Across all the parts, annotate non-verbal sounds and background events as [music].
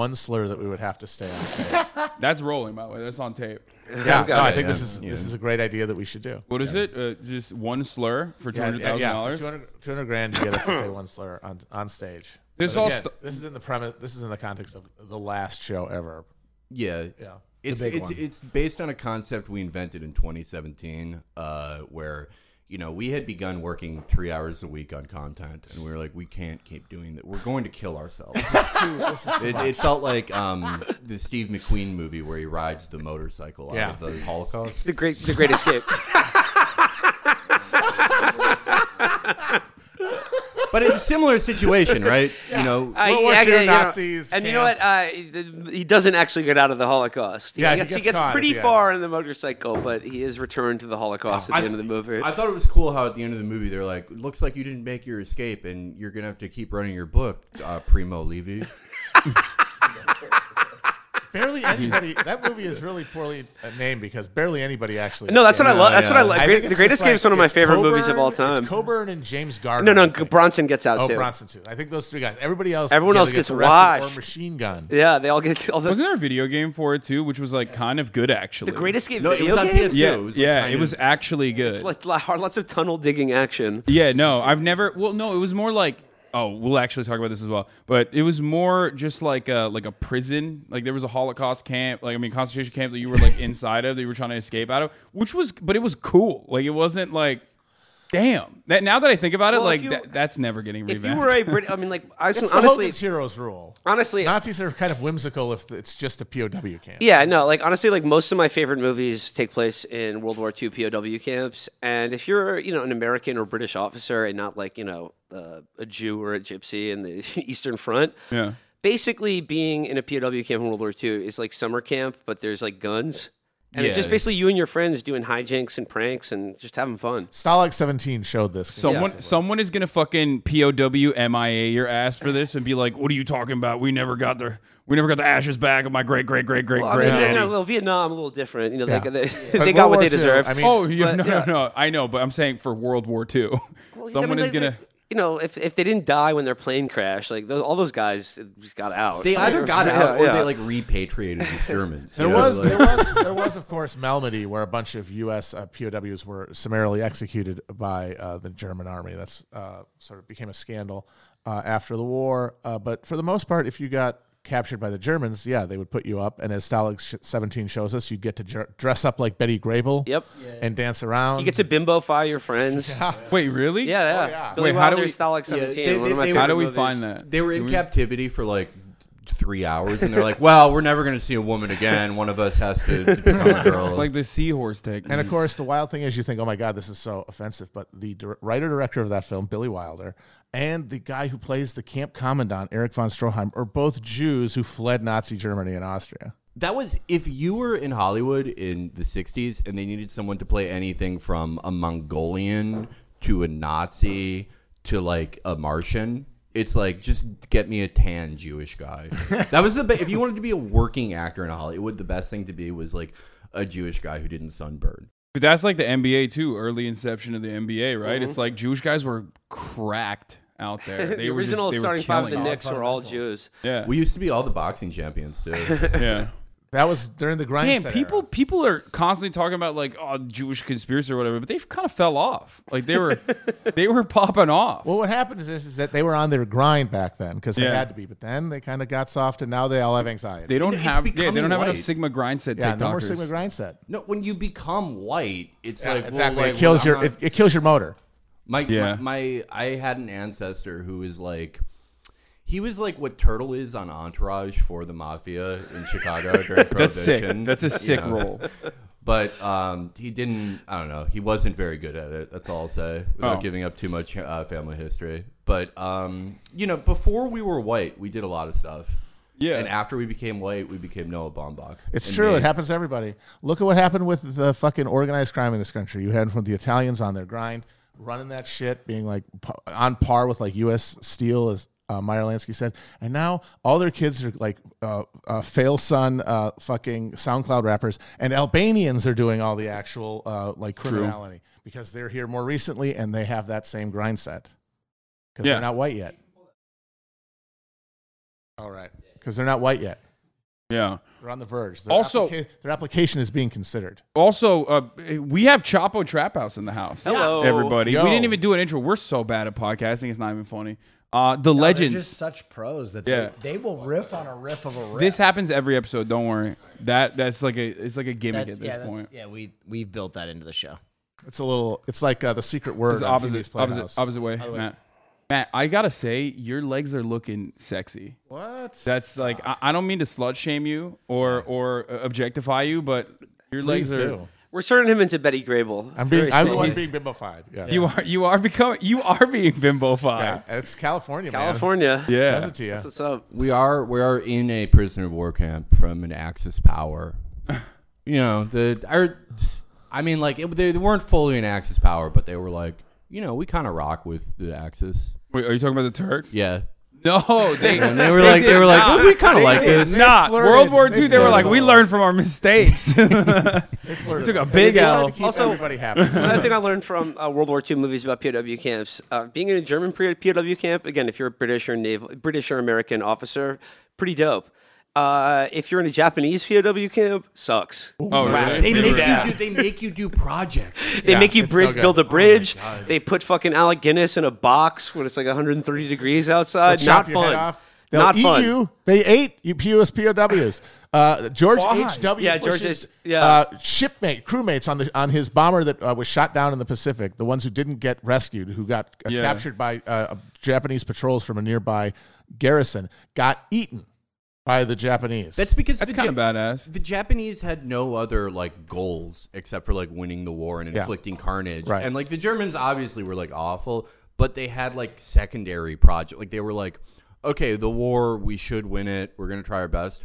one slur that we would have to stay on stage. [laughs] That's rolling, by the way. That's on tape. yeah, no, I think yeah, this is yeah. this is a great idea that we should do. What is it? Uh, just one slur for two Yeah, hundred yeah, thousand yeah, for dollars. 200, 200 grand, you get us to say one slur on on stage. [coughs] This But all again, st- this is in the premise. This is in the context of the last show ever. Yeah. Yeah, It's big it's one. it's based on a concept we invented in 2017, uh, where you know we had begun working three hours a week on content, and we were like, we can't keep doing that. We're going to kill ourselves. it, it felt like um, the Steve McQueen movie where he rides the motorcycle out Yeah. of the Holocaust. The great, the great escape. [laughs] But it's a similar situation, right? [laughs] You know, Uh, World War yeah, II yeah, you know, Nazis and you know what? Uh, he doesn't actually get out of the Holocaust. Yeah, he gets, gets gets caught at pretty the end. far in the motorcycle, but he is returned to the Holocaust at the I- end of the movie. I thought it was cool how at the end of the movie they're like, "Looks like you didn't make your escape, and you're gonna have to keep running your book, uh, Primo Levi." [laughs] Barely [laughs] anybody. that movie is really poorly uh, named because barely anybody actually. no, that's what I love. That's what I yeah. like. I Great, think the Greatest Great just Escape is one of my it's favorite movies of all time. It's Coburn and James Garner. no, I no. Bronson gets out Oh, too. Bronson too. I think those three guys. Everybody else. Everyone else gets arrested washed. or machine gun. Yeah, they all get all the, Wasn't there a video game for it too, which was like kind of good actually? the Great Escape No, it video was on. PS2. Yeah, It was, like, yeah, it was of- actually good. Like, like, [laughs] lots of tunnel digging action. Yeah, no, I've never. Well, no, it was more like. Oh, we'll actually talk about this as well. But it was more just like a like a prison. Like there was a Holocaust camp, like I mean concentration camp that you were like [laughs] inside of that you were trying to escape out of, which was but it was cool. Like it wasn't like damn. That now that I think about it, Well, if like you- that, that's never getting If revamped. you were a Brit, I mean, like I It's the honestly, Hogan's Heroes rule. honestly, Nazis are kind of whimsical if it's just a POW camp. Yeah, no, like honestly, like most of my favorite movies take place in World War II POW camps, and if you're, you know, an American or British officer and not like, you know, uh, a Jew or a Gypsy in the [laughs] Eastern Front, yeah. basically being in a POW camp in World War II is like summer camp, but there's like guns, and it's just basically you and your friends doing hijinks and pranks and just having fun. Stalag 17 showed this. Someone, someone is gonna fucking POW MIA your ass for this and be like, "What are you talking about? We never got the, we never got the ashes back of my great, great, great, great, Well, I mean, granddaddy." you know, well, Vietnam a little different. You know, Yeah. they, they, [laughs] But they got World what War they deserve. I mean, oh, [laughs] yeah, but, no, yeah. no, no. I know, but I'm saying for World War II, Well, I someone mean, is they- gonna. they- you know, if, if they didn't die when their plane crashed, like those, all those guys just got out. They either got Yeah, out or yeah. they like repatriated these Germans. [laughs] There was, like- there was, there was, of course, Malmedy, where a bunch of U.S. Uh, POWs were summarily executed by uh, the German army. That's uh, sort of became a scandal uh, after the war. Uh, but for the most part, if you got captured by the Germans, yeah, they would put you up. And as Stalag 17 shows us, you'd get to dr- dress up like Betty Grable. Yep. And dance around. You get to bimbo-fy your friends. Yeah, [laughs] [laughs] Wait, really? yeah. Oh, yeah. Billy Wait, how do Wilder's we- Stalag Yeah, 17. they- they- they- How do we movies. find that? They were in we- captivity for like three hours, and they're like, "Well, we're never going to see a woman again. One of us has to, to become a [laughs] girl." like the seahorse technique. And of course, the wild thing is, you think, "Oh my God, this is so offensive." But the dir- writer director of that film, Billy Wilder, and the guy who plays the camp commandant, Erich von Stroheim, are both Jews who fled Nazi Germany and Austria. That was if you were in Hollywood in the '60s and they needed someone to play anything from a Mongolian to a Nazi to like a Martian. It's like just get me a tan Jewish guy. [laughs] that was the be- if you wanted to be a working actor in Hollywood, the best thing to be was like a Jewish guy who didn't sunburn. But that's like the NBA too. Early inception of the NBA, right? Mm-hmm. It's like Jewish guys were cracked out there. [laughs] They the were just, original they were starting five of the killing. Knicks were all Jews. Yeah, We used to be all the boxing champions too. [laughs] yeah. That was during the grind. Man, people era. people are constantly talking about like oh Jewish conspiracy or whatever, but they've kind of fell off. Like they were [laughs] they were popping off. Well, what happened is this: is that they were on their grind back then because they Yeah. had to be, but then they kind of got soft, and now they all have anxiety. They don't It's have yeah, they don't have enough. Sigma grind set yeah, TikTokers. no more Sigma grind set. no, when you become white, it's Yeah, like well, exactly. like, it kills well, your I'm it, it kills your motor. My, Yeah. my my I had an ancestor who was like he was like what Turtle is on Entourage for the mafia in Chicago during [laughs] That's sick. That's a you sick know. role. But um, he didn't. I don't know. He wasn't very good at it. That's all I'll say without Oh. giving up too much uh, family history. But um, you know, before we were white, we did a lot of stuff. Yeah. And after we became white, we became Noah Baumbach. It's And true. made- It happens to everybody. Look at what happened with the fucking organized crime in this country. You had from the Italians on their grind, running that shit, being like on par with like U.S. Steel, as uh, Meyer Lansky said. And now all their kids are like uh, uh, fail son, uh, fucking SoundCloud rappers, and Albanians are doing all the actual uh, like criminality because they're here more recently and they have that same grind set because Yeah. they're not white yet. All right. because they're not white yet. Yeah. They're on the verge. Their Also- applica- their application is being considered. Also, uh, we have Chapo Trap House in the house. Hello. everybody. Yo. We didn't even do an intro. We're so bad at podcasting. It's not even funny. Uh, the No, they're legends. just such pros that Yeah. they, they will riff on a riff of a riff. This happens every episode. Don't worry. That that's like a it's like a gimmick That's, at this yeah, that's- point. yeah, we we've built that into the show. It's a little. It's like uh, the secret word. It's on opposite, opposite, Playhouse. opposite way, Matt. Matt, I gotta say, your legs are looking sexy. What? That's like I, I don't mean to slut shame you or or uh, objectify you, but your Please legs are. do. We're turning him into Betty Grable. I'm being. I'm the soon. one He's being bimbofied. Yeah. You are you are becoming you are being bimbofied. Yeah. It's California, man. California. Yeah. Does it to you? That's what's up. We are we are in a prisoner of war camp from an Axis power. [laughs] you know the our, I mean like it, they, they weren't fully an Axis power, but they were like you know we kind of rock with the Axis. Wait, are you talking about the Turks? Yeah, No, they and they were like they were like well, we kind of like did this. not. flirted. World War II, they were like, we learned from our mistakes. [laughs] Flirted. took a big they tried L. to Also- everybody happy. Another thing I learned from uh, World War II movies about POW camps, uh, being in a German pre- POW camp, again, if you're a British or naval, British or American officer, pretty dope. Uh, if you're in a Japanese POW camp, sucks. oh, really? They make Yeah. you do they make you do projects. [laughs] They Yeah, make you bridge, so build a Oh bridge. God. they put fucking Alec Guinness in a box when it's like 130 degrees outside. They'll Not fun. They'll Not eat fun. you. They ate you POS POWs. Uh, George H. W. Yeah, George Bush's, H- yeah. uh, shipmate, crewmates on the on his bomber that uh, was shot down in the Pacific. The ones who didn't get rescued, who got uh, Yeah. captured by uh, Japanese patrols from a nearby garrison, got eaten by the Japanese. That's because That's the kind of Ja- badass. The Japanese had no other like goals except for like winning the war and Yeah. inflicting carnage. Right. And like the Germans obviously were like awful, but they had like secondary project. Like they were like, okay, the war, we should win it. We're gonna try our best.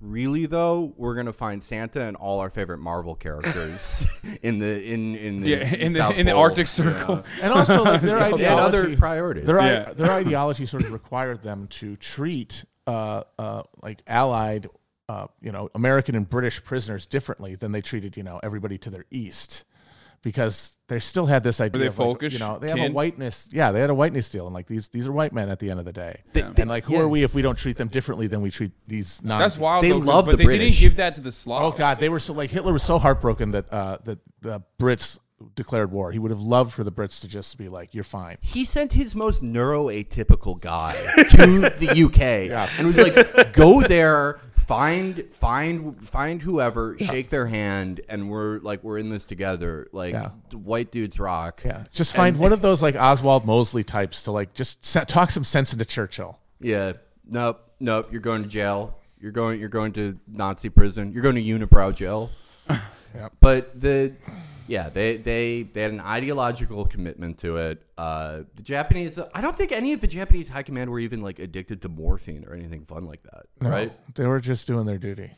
Really though, we're gonna find Santa and all our favorite Marvel characters [laughs] in the in in the Yeah, in the South in the Pole, Arctic you know. Circle. and also like their [laughs] They had other priorities. Their, i- Yeah. their ideology sort of required them to treat uh, uh, like allied, uh, you know, American and British prisoners differently than they treated, you know, everybody to their east, because they still had this idea they of like, folkish you know, they have a kin? whiteness. Yeah, they had a whiteness deal, and like these these are white men at the end of the day, and like who yeah. are we if we don't treat them differently than we treat these non? That's wild. They though, 'cause- love but the they didn't British. give that to the Slavs. Oh God, they were so like Hitler was so heartbroken that uh, that the Brits declared war. He would have loved for the Brits to just be like, "You're fine." he sent his most neuroatypical guy [laughs] to the UK and was like, "Go there, find find find whoever, shake their hand, and we're like we're in this together. Like Yeah. white dudes rock." Yeah, just find one of those like Oswald Mosley types to like just talk some sense into Churchill. Yeah. Nope. Nope. You're going to jail. You're going. You're going to Nazi prison. You're going to unibrow jail. [laughs] But the, yeah, they they they had an ideological commitment to it. Uh, the Japanese. I don't think any of the Japanese high command were even like addicted to morphine or anything fun like that. No, Right. They were just doing their duty.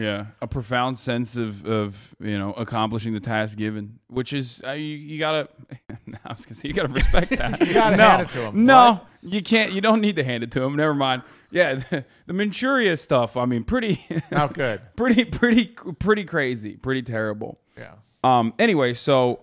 Yeah, a profound sense of of you know accomplishing the task given, which is uh, you, you gotta. [laughs] no, I was gonna say you gotta respect that. [laughs] You gotta no, hand it to 'em. No, What? you can't. You don't need to hand it to him. Never mind. Yeah, [laughs] the, the Manchuria stuff. I mean, pretty, [laughs] Not good. pretty, pretty, pretty crazy, pretty terrible. Yeah. Um. Anyway, so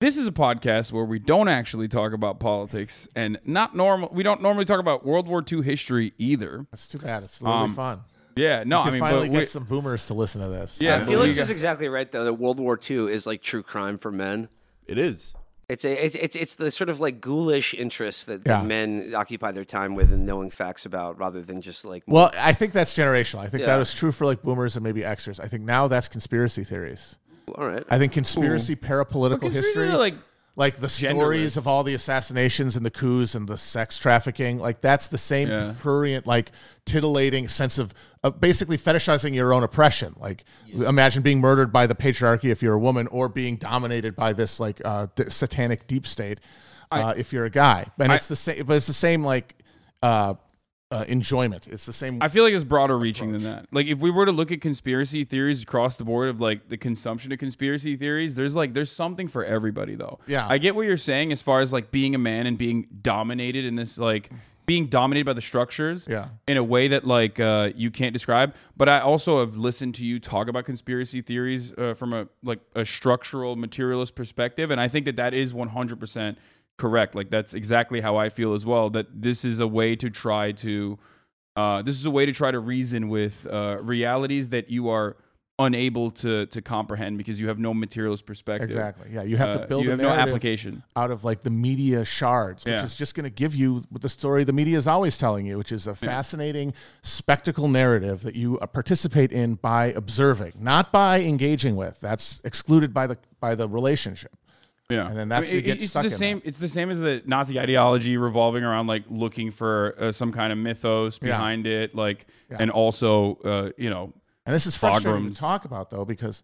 this is a podcast where we don't actually talk about politics, and not normal. We don't normally talk about World War II history either. That's too bad. It's really Um, fun. Yeah. No, You I can mean, finally get we- some boomers to listen to this. Yeah, Felix is exactly right though. That World War II is like true crime for men. It is. It's a it's it's, it's the sort of like ghoulish interest that, Yeah. that men occupy their time with and knowing facts about, rather than just like Well, I think that's generational. I think that Yeah. was true for like boomers and maybe Xers. I think now that's conspiracy theories. all right. I think conspiracy parapolitical Because history, really, like like the stories of all the assassinations and the coups and the sex trafficking, like that's the same Yeah. prurient, like titillating sense of uh, basically fetishizing your own oppression. Like imagine being murdered by the patriarchy if you're a woman, or being dominated by this like uh, satanic deep state uh, if you're a guy. And I- it's the same, but it's the same like uh, uh, enjoyment. It's the same. I feel like it's broader reaching than that. Like if we were to look at conspiracy theories across the board of like the consumption of conspiracy theories, there's like there's something for everybody though. Yeah. I get what you're saying as far as like being a man and being dominated in this like being dominated by the structures Yeah. in a way that like uh, you can't describe. But I also have listened to you talk about conspiracy theories uh, from a like a structural materialist perspective, and I think that that is 100 percent correct. Like that's exactly how I feel as well. That this is a way to try to Uh, this is a way to try to reason with uh, realities that you are unable to to comprehend because you have no materialist perspective. Exactly. Yeah, you have Uh, to build you a have no application. out of like the media shards, which Yeah. is just going to give you the story the media is always telling you, which is a fascinating spectacle narrative that you uh, participate in by observing, not by engaging with. That's excluded by the by the relationship. Yeah, And then that's- I mean, it- it's the same. that. It's the same as the Nazi ideology revolving around like looking for uh, some kind of mythos Yeah. behind it, like, Yeah. and also, uh, you know, And this is frustrating Pogroms. to talk about though, because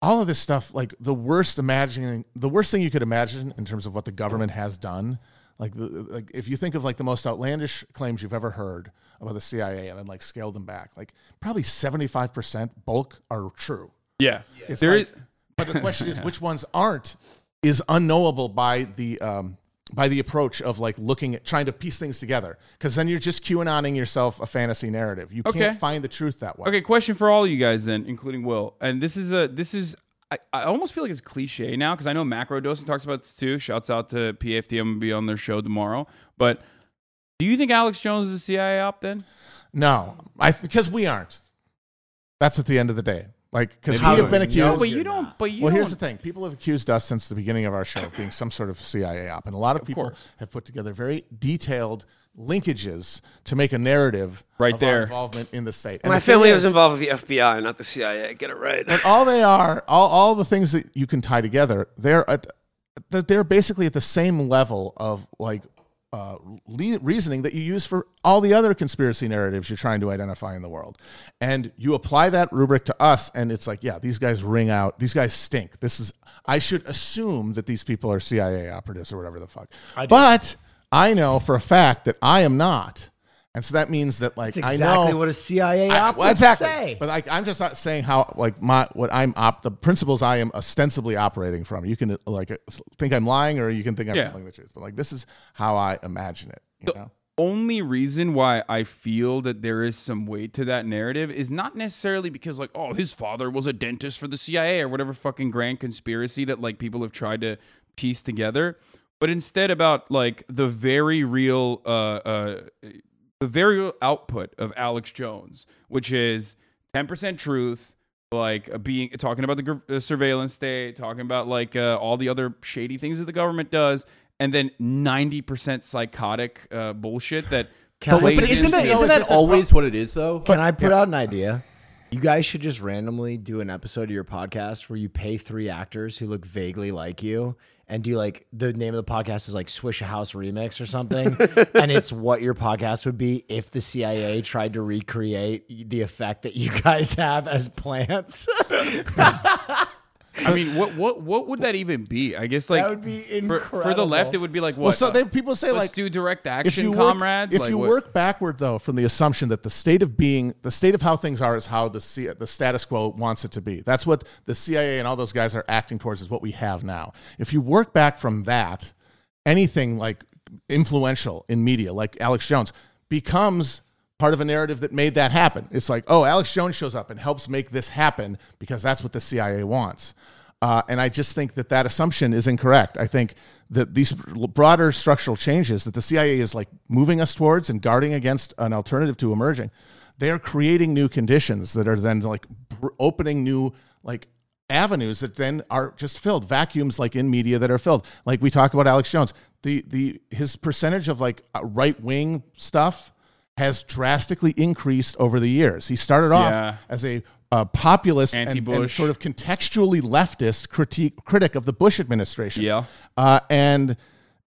all of this stuff, like the worst imagining, the worst thing you could imagine in terms of what the government has done, like the, like if you think of like the most outlandish claims you've ever heard about the CIA and then like scaled them back, like probably seventy five percent bulk are true. yeah, It's there like- is- but the question is [laughs] which ones aren't is unknowable by the um, by the approach of like looking at trying to piece things together because then you're just QAnoning yourself a fantasy narrative. You Okay. can't find the truth that way. Okay, question for all of you guys then, including Will. And this is a this is I, I almost feel like it's cliche now because I know Macro Dosing talks about this too. Shouts out to PFT. I'm gonna be on their show tomorrow. But do you think Alex Jones is a CIA op then? No, I because we aren't. That's at the end of the day. Like because we have been accused. No, but you're don't. But you well, don't. here's the thing: people have accused us since the beginning of our show of being some sort of CIA op, and a lot of, people course. have put together very detailed linkages to make a narrative Right of our there. involvement in the state. And My the family was involved with the FBI, not the CIA. Get it right. But all they are, all, all the things that you can tie together, they're at, they're- they're basically at the same level of like uh, le- reasoning that you use for all the other conspiracy narratives you're trying to identify in the world, and you apply that rubric to us, and it's like, yeah, these guys ring out, these guys stink. This is, I should assume that these people are CIA operatives or whatever the fuck, but I know for a fact that I am not. And so that means that like That's I exactly know what a CIA I- op well, would exactly. say. But like, I'm just not saying how like my what I'm op the principles I am ostensibly operating from. You can like think I'm lying, or you can think I'm Yeah. telling the truth. But like, this is how I imagine it. You know? only reason why I feel that there is some weight to that narrative is not necessarily because like oh his father was a dentist for the CIA or whatever fucking grand conspiracy that like people have tried to piece together, but instead about like the very real uh uh the very output of Alex Jones, which is 10% truth like uh, being talking about the gr- uh, surveillance state, talking about like uh, all the other shady things that the government does, and then ninety percent psychotic uh, bullshit that. Can I- plays But But isn't into- that, you know, isn't that always what it is, though? Can I put out an idea? You guys should just randomly do an episode of your podcast where you pay three actors who look vaguely like you and do like the name of the podcast is like Swish a House Remix or something. [laughs] and it's what your podcast would be if the CIA tried to recreate the effect that you guys have as plants. [laughs] I mean, what what what would that even be? I guess like That would be for, for the left, it would be like what? Well, so uh, they, people say let's like do direct if action, you work, comrades. If like, you what- work backward though from the assumption that the state of being, the state of how things are, is how the C, the status quo wants it to be. That's what the CIA and all those guys are acting towards. Is what we have now. If you work back from that, anything like influential in media, like Alex Jones, becomes part of a narrative that made that happen. It's like, oh, Alex Jones shows up and helps make this happen because that's what the CIA wants. Uh, and I just think that that assumption is incorrect. I think that these broader structural changes that the CIA is like moving us towards and guarding against an alternative to emerging, they are creating new conditions that are then like opening new like avenues that then are just filled vacuums like in media that are filled like we talk about alex jones the the his percentage of like right wing stuff has drastically increased over the years he started off Yeah. as a uh, populist and, and sort of contextually leftist critique critic of the bush administration Yeah. uh, and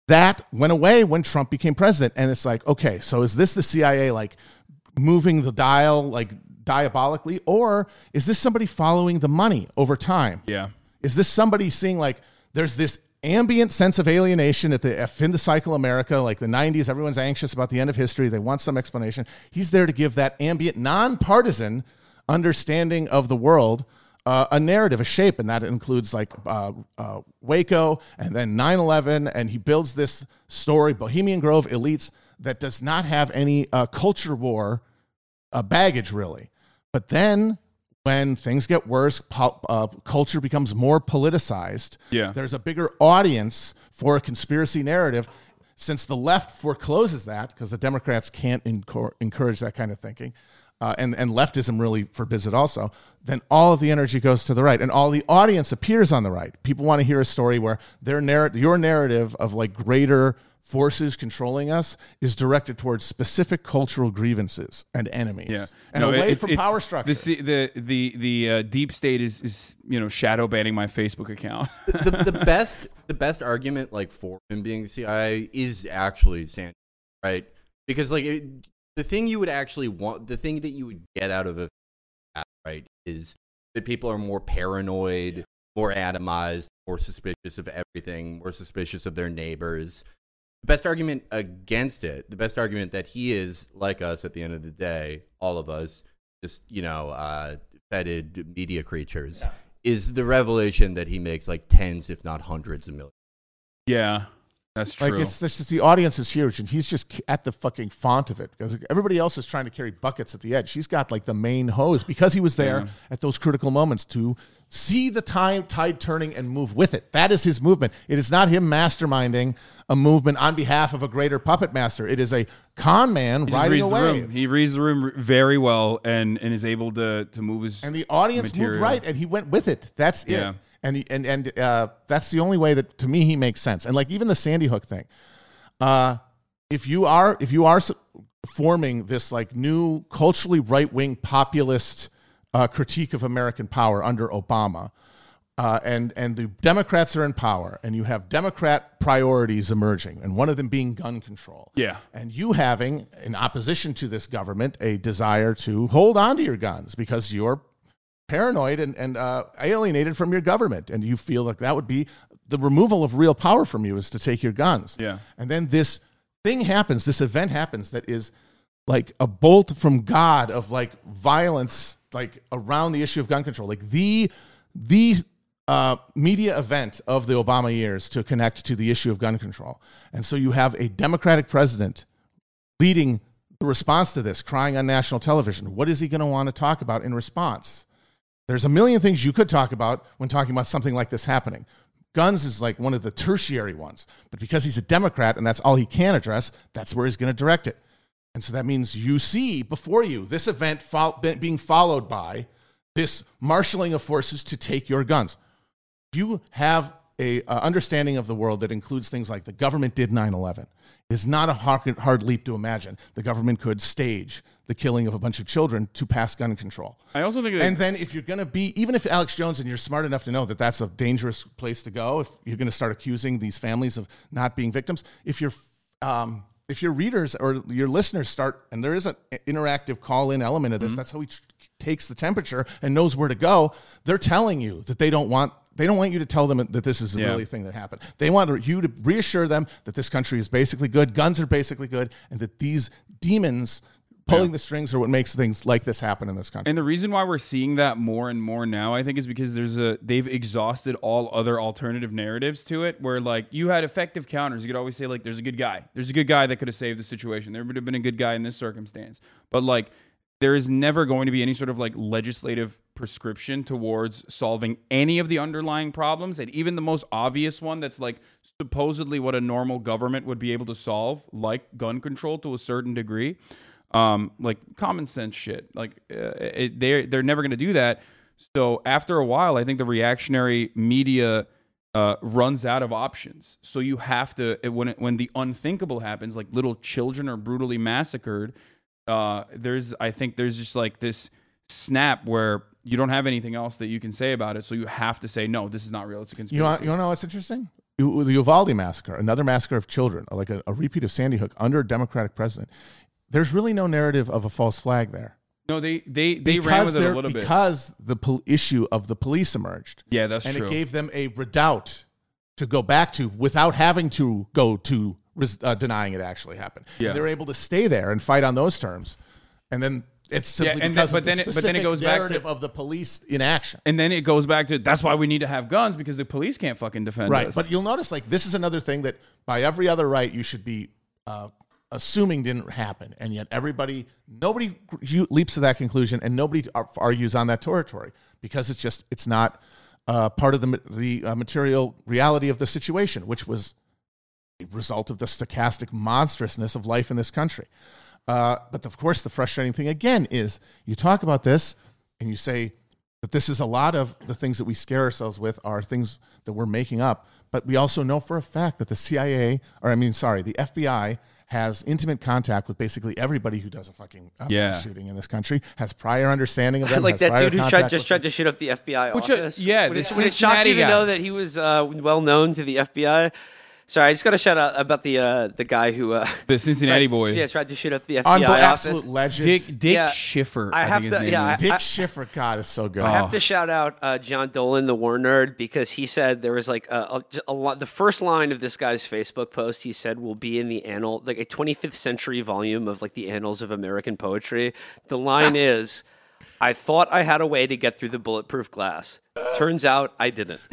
that went away when Trump became president. And it's like, okay, so is this the CIA like moving the dial like diabolically, or is this somebody following the money over time? yeah, Is this somebody seeing like there's this ambient sense of alienation at the fin de siècle America, like the 90s, everyone's anxious about the end of history. They want some explanation. He's there to give that ambient, nonpartisan understanding of the world uh, a narrative, a shape, and that includes like uh, uh, Waco and then 9 11. And he builds this story, Bohemian Grove elites, that does not have any uh, culture war uh, baggage, really. But then when things get worse, po- uh, culture becomes more politicized. Yeah. There's a bigger audience for a conspiracy narrative. since the left forecloses that because the Democrats can't encor- encourage that kind of thinking, uh, and and leftism really forbids it also, then all of the energy goes to the right, and all the audience appears on the right. People want to hear a story where their narrative, your narrative of like greater forces controlling us is directed towards specific cultural grievances and enemies, Yeah, and No, away it's- from it's- power The structures. se- the the the uh, deep state is is you know shadow banning my Facebook account. [laughs] the, the best the best argument like for him being the CIA is actually Sanders, right? Because like it, the thing you would actually want, the thing that you would get out of a right is that people are more paranoid, more atomized, more suspicious of everything, more suspicious of their neighbors. The best argument against it, the best argument that he is like us at the end of the day, all of us, just you know, uh, fetid media creatures, is the revelation that he makes like tens, if not hundreds of millions. yeah, that's true. Like it's, just the audience is huge, and he's just at the fucking font of it because everybody else is trying to carry buckets at the edge. He's got like the main hose because he was there Yeah. at those critical moments to see the time tide turning and move with it. That is his movement. It is not him masterminding a movement on behalf of a greater puppet master. It is a con man he riding reads a the room. He reads the room very well and and is able to to move his and the audience moved right, and he went with it. That's Yeah. it. And and and uh, that's the only way that to me he makes sense. And like even the Sandy Hook thing, uh, if you are if you are forming this like new culturally right wing populist uh, critique of American power under Obama. Uh, and and the Democrats are in power, and you have Democrat priorities emerging, and one of them being gun control Yeah. and you having in opposition to this government a desire to hold on to your guns because you're paranoid and, and uh, alienated from your government and you feel like that would be the removal of real power from you is to take your guns Yeah. and then this thing happens this event happens that is like a bolt from god of like violence like around the issue of gun control like the the uh, media event of the obama years to connect to the issue of gun control and so you have a democratic president leading the response to this, crying on national television. What is he going to want to talk about in response? There's a million things you could talk about when talking about something like this happening. Guns is like one of the tertiary ones, but because he's a Democrat and that's all he can address, that's where he's going to direct it. And so that means you see before you this event be- being followed by this marshaling of forces to take your guns. If you have a understanding of the world that includes things like the government did 9/11, it's not a hard, hard leap to imagine the government could stage the killing of a bunch of children to pass gun control. I also think that And then if you're going to be, even if Alex Jones and you're smart enough to know that that's a dangerous place to go, if you're going to start accusing these families of not being victims, if you're, um, if your readers or your listeners start, and there is an interactive call-in element of this, Mm-hmm. that's how he tr- takes the temperature and knows where to go. They're telling you that they don't want. They don't want you to tell them that this is a Yeah. really thing that happened. They want you to reassure them that this country is basically good, guns are basically good, and that these demons pulling the strings are what makes things like this happen in this country. And the reason why we're seeing that more and more now, I think, is because there's a they've exhausted all other alternative narratives to it. Where like you had effective counters, you could always say like, "There's a good guy. There's a good guy that could have saved the situation. There would have been a good guy in this circumstance." But like, there is never going to be any sort of like legislative prescription towards solving any of the underlying problems, and even the most obvious one that's like supposedly what a normal government would be able to solve, like gun control to a certain degree um, like common sense shit. Like uh, it, they're they're never going to do that. So after a while, I think the reactionary media uh, runs out of options. So you have to it- when it, when the unthinkable happens, like little children are brutally massacred. Uh, there's I think there's just like this snap where you don't have anything else that you can say about it. So you have to say no, this is not real. It's a conspiracy. You want, you know what's interesting? The Uvalde massacre, another massacre of children, like a, a repeat of Sandy Hook under a Democratic president. There's really no narrative of a false flag there. no, they they they ran with it a little bit. because the pol- issue of the police emerged. Yeah, that's and true. And it gave them a redoubt to go back to without having to go to uh, denying it actually happened. Yeah. And they're able to stay there and fight on those terms. And then it's simply and because then- but the then it- but then it goes back to- narrative of the police in action. and then it goes back to that's why we need to have guns because the police can't fucking defend Right. us. Right. But you'll notice, like, this is another thing that by every other right you should be uh, assuming didn't happen. And yet everybody, nobody leaps to that conclusion and nobody argues on that territory because it's just, it's not uh, part of the, the uh, material reality of the situation, which was a result of the stochastic monstrousness of life in this country. Uh, but of course, the frustrating thing again is you talk about this and you say that this is a lot of the things that we scare ourselves with are things that we're making up. But we also know for a fact that the CIA, or I mean, sorry, the FBI has intimate contact with basically everybody who does a fucking uh, Yeah. shooting in this country, has prior understanding of [laughs] them, like has that prior dude who tried, just tried them. to shoot up the FBI Which, uh, office. yeah, would the it, would it shock Cincinnati to know that he was uh, well known to the FBI? Sorry, I just got to shout out about the uh, the guy who uh, [laughs] The Cincinnati tried, boy. Yeah, tried to shoot up the FBI Unbe- office. absolute legend. Dick Dick Yeah. Shiffer. I I, have think to- his name yeah, is. Dick I- Shiffer, God, is so good. I have to shout out uh, John Dolan, the war nerd, because he said there was like a, a, a lot. The first line of this guy's Facebook post, he said, will be in the annal, like a 25th century volume of like the annals of American poetry. The line [laughs] is, "I thought I had a way to get through the bulletproof glass. Turns out I didn't." [laughs]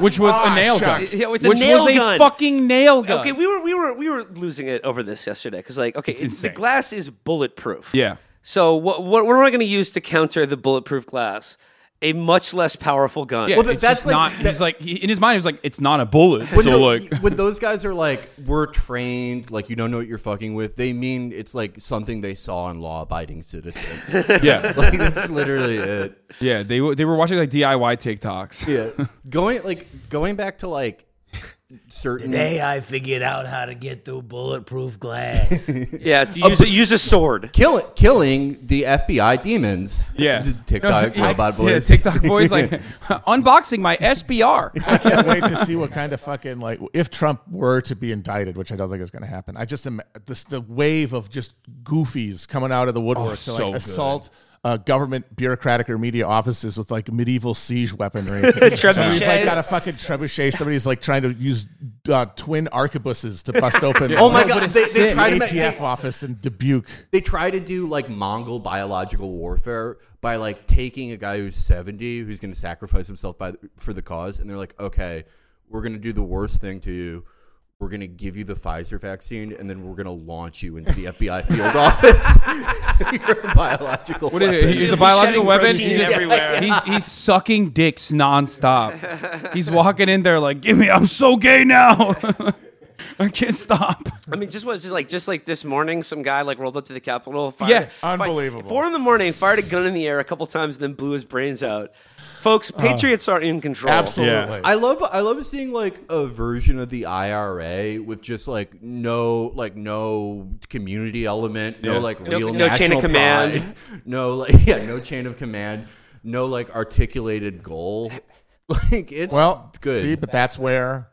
which was Ah, a nail gun. Yeah, it's a which nail was gun. a fucking nail gun. Okay, we were we were we were losing it over this yesterday because like okay, it's the insane. glass is bulletproof. Yeah. So what what, what am I going to use to counter the bulletproof glass? A much less powerful gun. Yeah, Well, it's that's just like- not. that- he's like he, in his mind. he's like, "It's not a bullet." When, so tho- like, when [laughs] those guys are like, we're trained, like you don't know what you're fucking with, they mean it's like something they saw in Law Abiding Citizen. [laughs] yeah, [laughs] like that's literally it. yeah. They were they were watching like DIY TikToks. Yeah, going like going back to like certain. Today I figured out how to get through bulletproof glass. [laughs] Yeah, [laughs] use, a, use a sword. Kill, killing the FBI demons. Yeah, [laughs] TikTok No, robot yeah, voice. TikTok voice like unboxing my SBR. I can't wait to see what kind of fucking like if Trump were to be indicted, which I don't think is going to happen. I just am this the wave of just goofies coming out of the woodwork oh, to so like good. Uh, government bureaucratic or media offices with like medieval siege weaponry. [laughs] Somebody's like got a fucking trebuchet. Somebody's like trying to use uh, twin arquebuses to bust [laughs] open. Oh my god! They, they try to ATF they, office in Dubuque. they try to do like Mongol biological warfare by like taking a guy who's 70 who's going to sacrifice himself by for the cause and they're like okay we're going to do the worst thing to you we're going to give you the Pfizer vaccine and then we're going to launch you into the FBI field [laughs] office [laughs] so you're a biological What is weapon. it? He's a Shedding biological weapon. He's, just- everywhere. he's he's sucking dicks nonstop. [laughs] He's walking in there like, "Give me, I'm so gay now. I can't stop." I mean, just was just like just like this morning, some guy like rolled up to the Capitol. Fired, Yeah, fired- unbelievable. four in the morning, fired a gun in the air a couple times, and then blew his brains out. Folks, patriots are in control. Absolutely. I love I love seeing like a version of the IRA with just like no like no community element, no Yeah. like No- real no chain of national command. pride, [laughs] no like [laughs] yeah, no chain of command, no like articulated goal. [laughs] Like it's Well, good. See, but that's where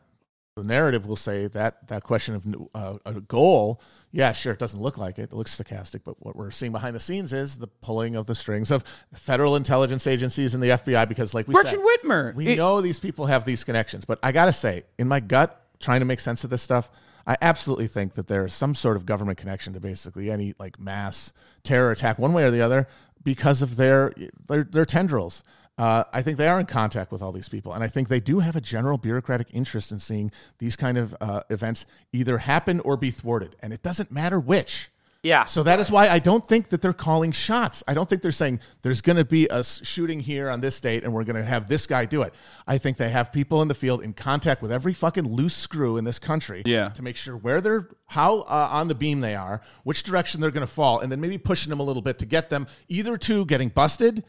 the narrative will say that that question of uh, a goal. Yeah, sure, it doesn't look like it. It looks stochastic, but what we're seeing behind the scenes is the pulling of the strings of federal intelligence agencies and the FBI. Because, like we Richard said, Whitmer. we It- know these people have these connections. But I gotta say, in my gut, trying to make sense of this stuff, I absolutely think that there is some sort of government connection to basically any like mass terror attack, one way or the other, because of their their, their tendrils. Uh, I think they are in contact with all these people, and I think they do have a general bureaucratic interest in seeing these kind of uh, events either happen or be thwarted, and it doesn't matter which. Yeah. So that is why I don't think that they're calling shots. I don't think they're saying there's going to be a shooting here on this date and we're going to have this guy do it. I think they have people in the field in contact with every fucking loose screw in this country Yeah. to make sure where they're, how uh, on the beam they are, which direction they're going to fall, and then maybe pushing them a little bit to get them either to getting busted.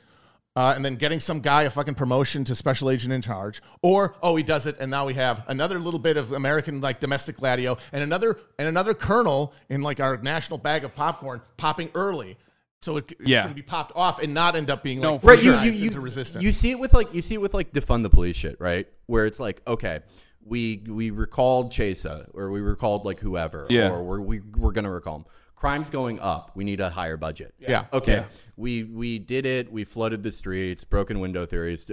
Uh, and then getting some guy a fucking promotion to special agent in charge, or oh he does it, and now we have another little bit of American like domestic gladio, and another and another kernel in like our national bag of popcorn popping early, so it, it's Yeah. going to be popped off and not end up being No, like for right you, fusionized you, into you, resistance. you see it with like you see it with like defund the police shit right where it's like okay we we recalled Chesa or we recalled like whoever Yeah. or we're, we, we're gonna recall him crime's going up we need a higher budget Yeah. okay Yeah. we we did it we flooded the streets broken window theories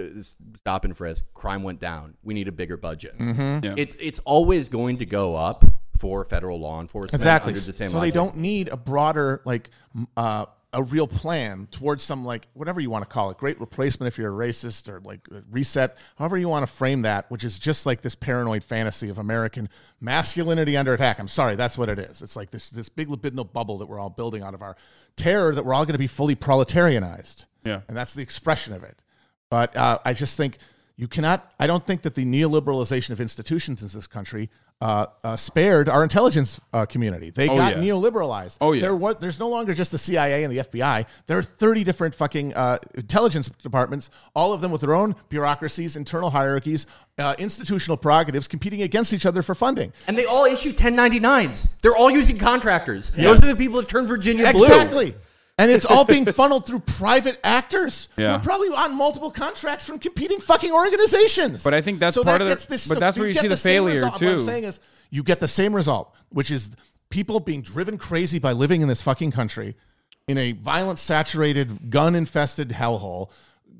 stop and frisk crime went down we need a bigger budget Mm-hmm. Yeah. it, it's always going to go up for federal law enforcement Exactly. under the same so they don't need a broader, like, uh, a real plan towards some, like, whatever you want to call it, great replacement if you're a racist or like reset, however you want to frame that, which is just like this paranoid fantasy of American masculinity under attack. I'm sorry, that's what it is. It's like this this big libidinal bubble that we're all building out of our terror that we're all going to be fully proletarianized. Yeah. and that's the expression of it. But uh, I just think you cannot. I don't think that the neoliberalization of institutions in this country uh, uh, spared our intelligence uh, community. They Oh, got yeah. neoliberalized. Oh, yeah. There there's no longer just the CIA and the FBI. There are 30 different fucking uh, intelligence departments, all of them with their own bureaucracies, internal hierarchies, uh, institutional prerogatives, competing against each other for funding. And they all issue 1099s. They're all using contractors. Those are the people that turned Virginia blue. Exactly. And it's all being [laughs] funneled through private actors who are probably on multiple contracts from competing fucking organizations. But I think that's so part that of the- this. but that's where you see the same failure, result. What I'm saying is, you get the same result, which is people being driven crazy by living in this fucking country in a violent, saturated, gun-infested hellhole.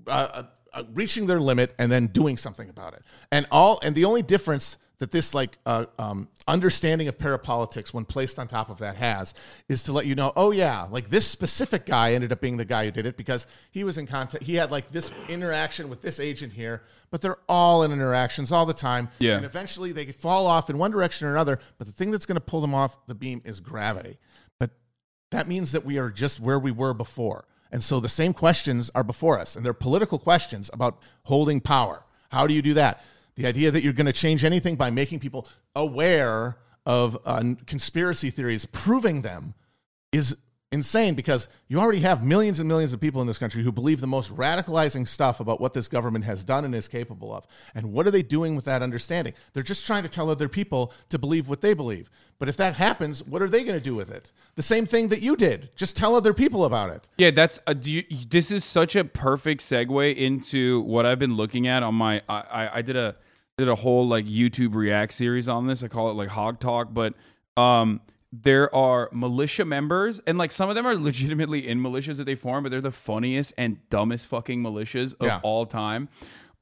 Uh, uh, reaching their limit and then doing something about it, and all and the only difference that this like uh, um, understanding of parapolitics when placed on top of that has is to let you know oh yeah like this specific guy ended up being the guy who did it because he was in contact he had like this interaction with this agent here but they're all in interactions all the time Yeah. and eventually they fall off in one direction or another but the thing that's going to pull them off the beam is gravity but that means that we are just where we were before. And so the same questions are before us, and they're political questions about holding power. How do you do that? The idea that you're going to change anything by making people aware of uh, conspiracy theories, proving them, is insane because you already have millions and millions of people in this country who believe the most radicalizing stuff about what this government has done and is capable of. And what are they doing with that understanding? They're just trying to tell other people to believe what they believe. But if that happens, what are they going to do with it? The same thing that you did. Just tell other people about it. Yeah, that's a, do you, this is such a perfect segue into what I've been looking at on my. I, I, I did a did a whole like YouTube React series on this. I call it like Hog Talk, but um, there are militia members, and like some of them are [laughs] legitimately in militias that they form, but they're the funniest and dumbest fucking militias of Yeah. all time.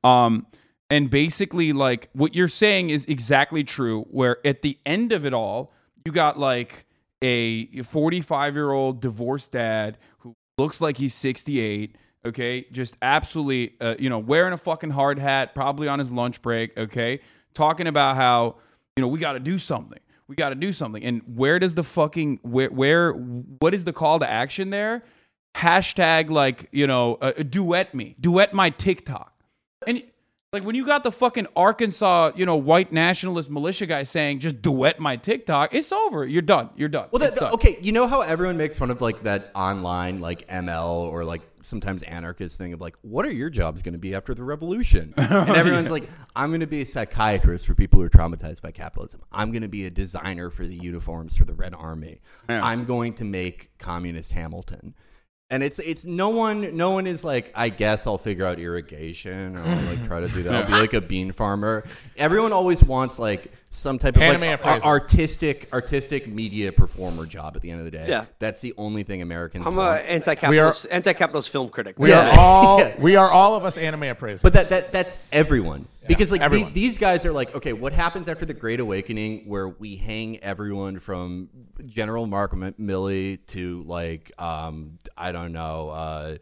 Um, and basically, like what you're saying is exactly true. Where at the end of it all, you got like a 45 year old divorced dad who looks like he's 68. Okay, just absolutely, uh, you know, wearing a fucking hard hat, probably on his lunch break. Okay, talking about how you know we got to do something. We got to do something. And where does the fucking where where what is the call to action there? Hashtag like you know, uh, duet me, duet my TikTok, and like when you got the fucking Arkansas, you know, white nationalist militia guy saying just duet my TikTok, it's over. You're done. You're done. Well, that, okay, you know how everyone makes fun of like that online like ML or like sometimes anarchist thing of like, what are your jobs going to be after the revolution? [laughs] And everyone's like, I'm going to be a psychiatrist for people who are traumatized by capitalism. I'm going to be a designer for the uniforms for the Red Army. Yeah. I'm going to make communist Hamilton. And it's it's no one no one is like I guess I'll figure out irrigation or I'll like try to do that. I'll be like a bean farmer. Everyone always wants like some type of Anime like, appraiser. ar- artistic artistic media performer job at the end of the day. Yeah. That's the only thing Americans I'm want. an anti-capitalist, anti-capitalist film critic. We Yeah. are all [laughs] Yeah. we are all of us anime appraisers. but that, that that's everyone. Because like the, these guys are like, okay, what happens after the Great Awakening where we hang everyone from General Mark M- Milley to like um I don't know, uh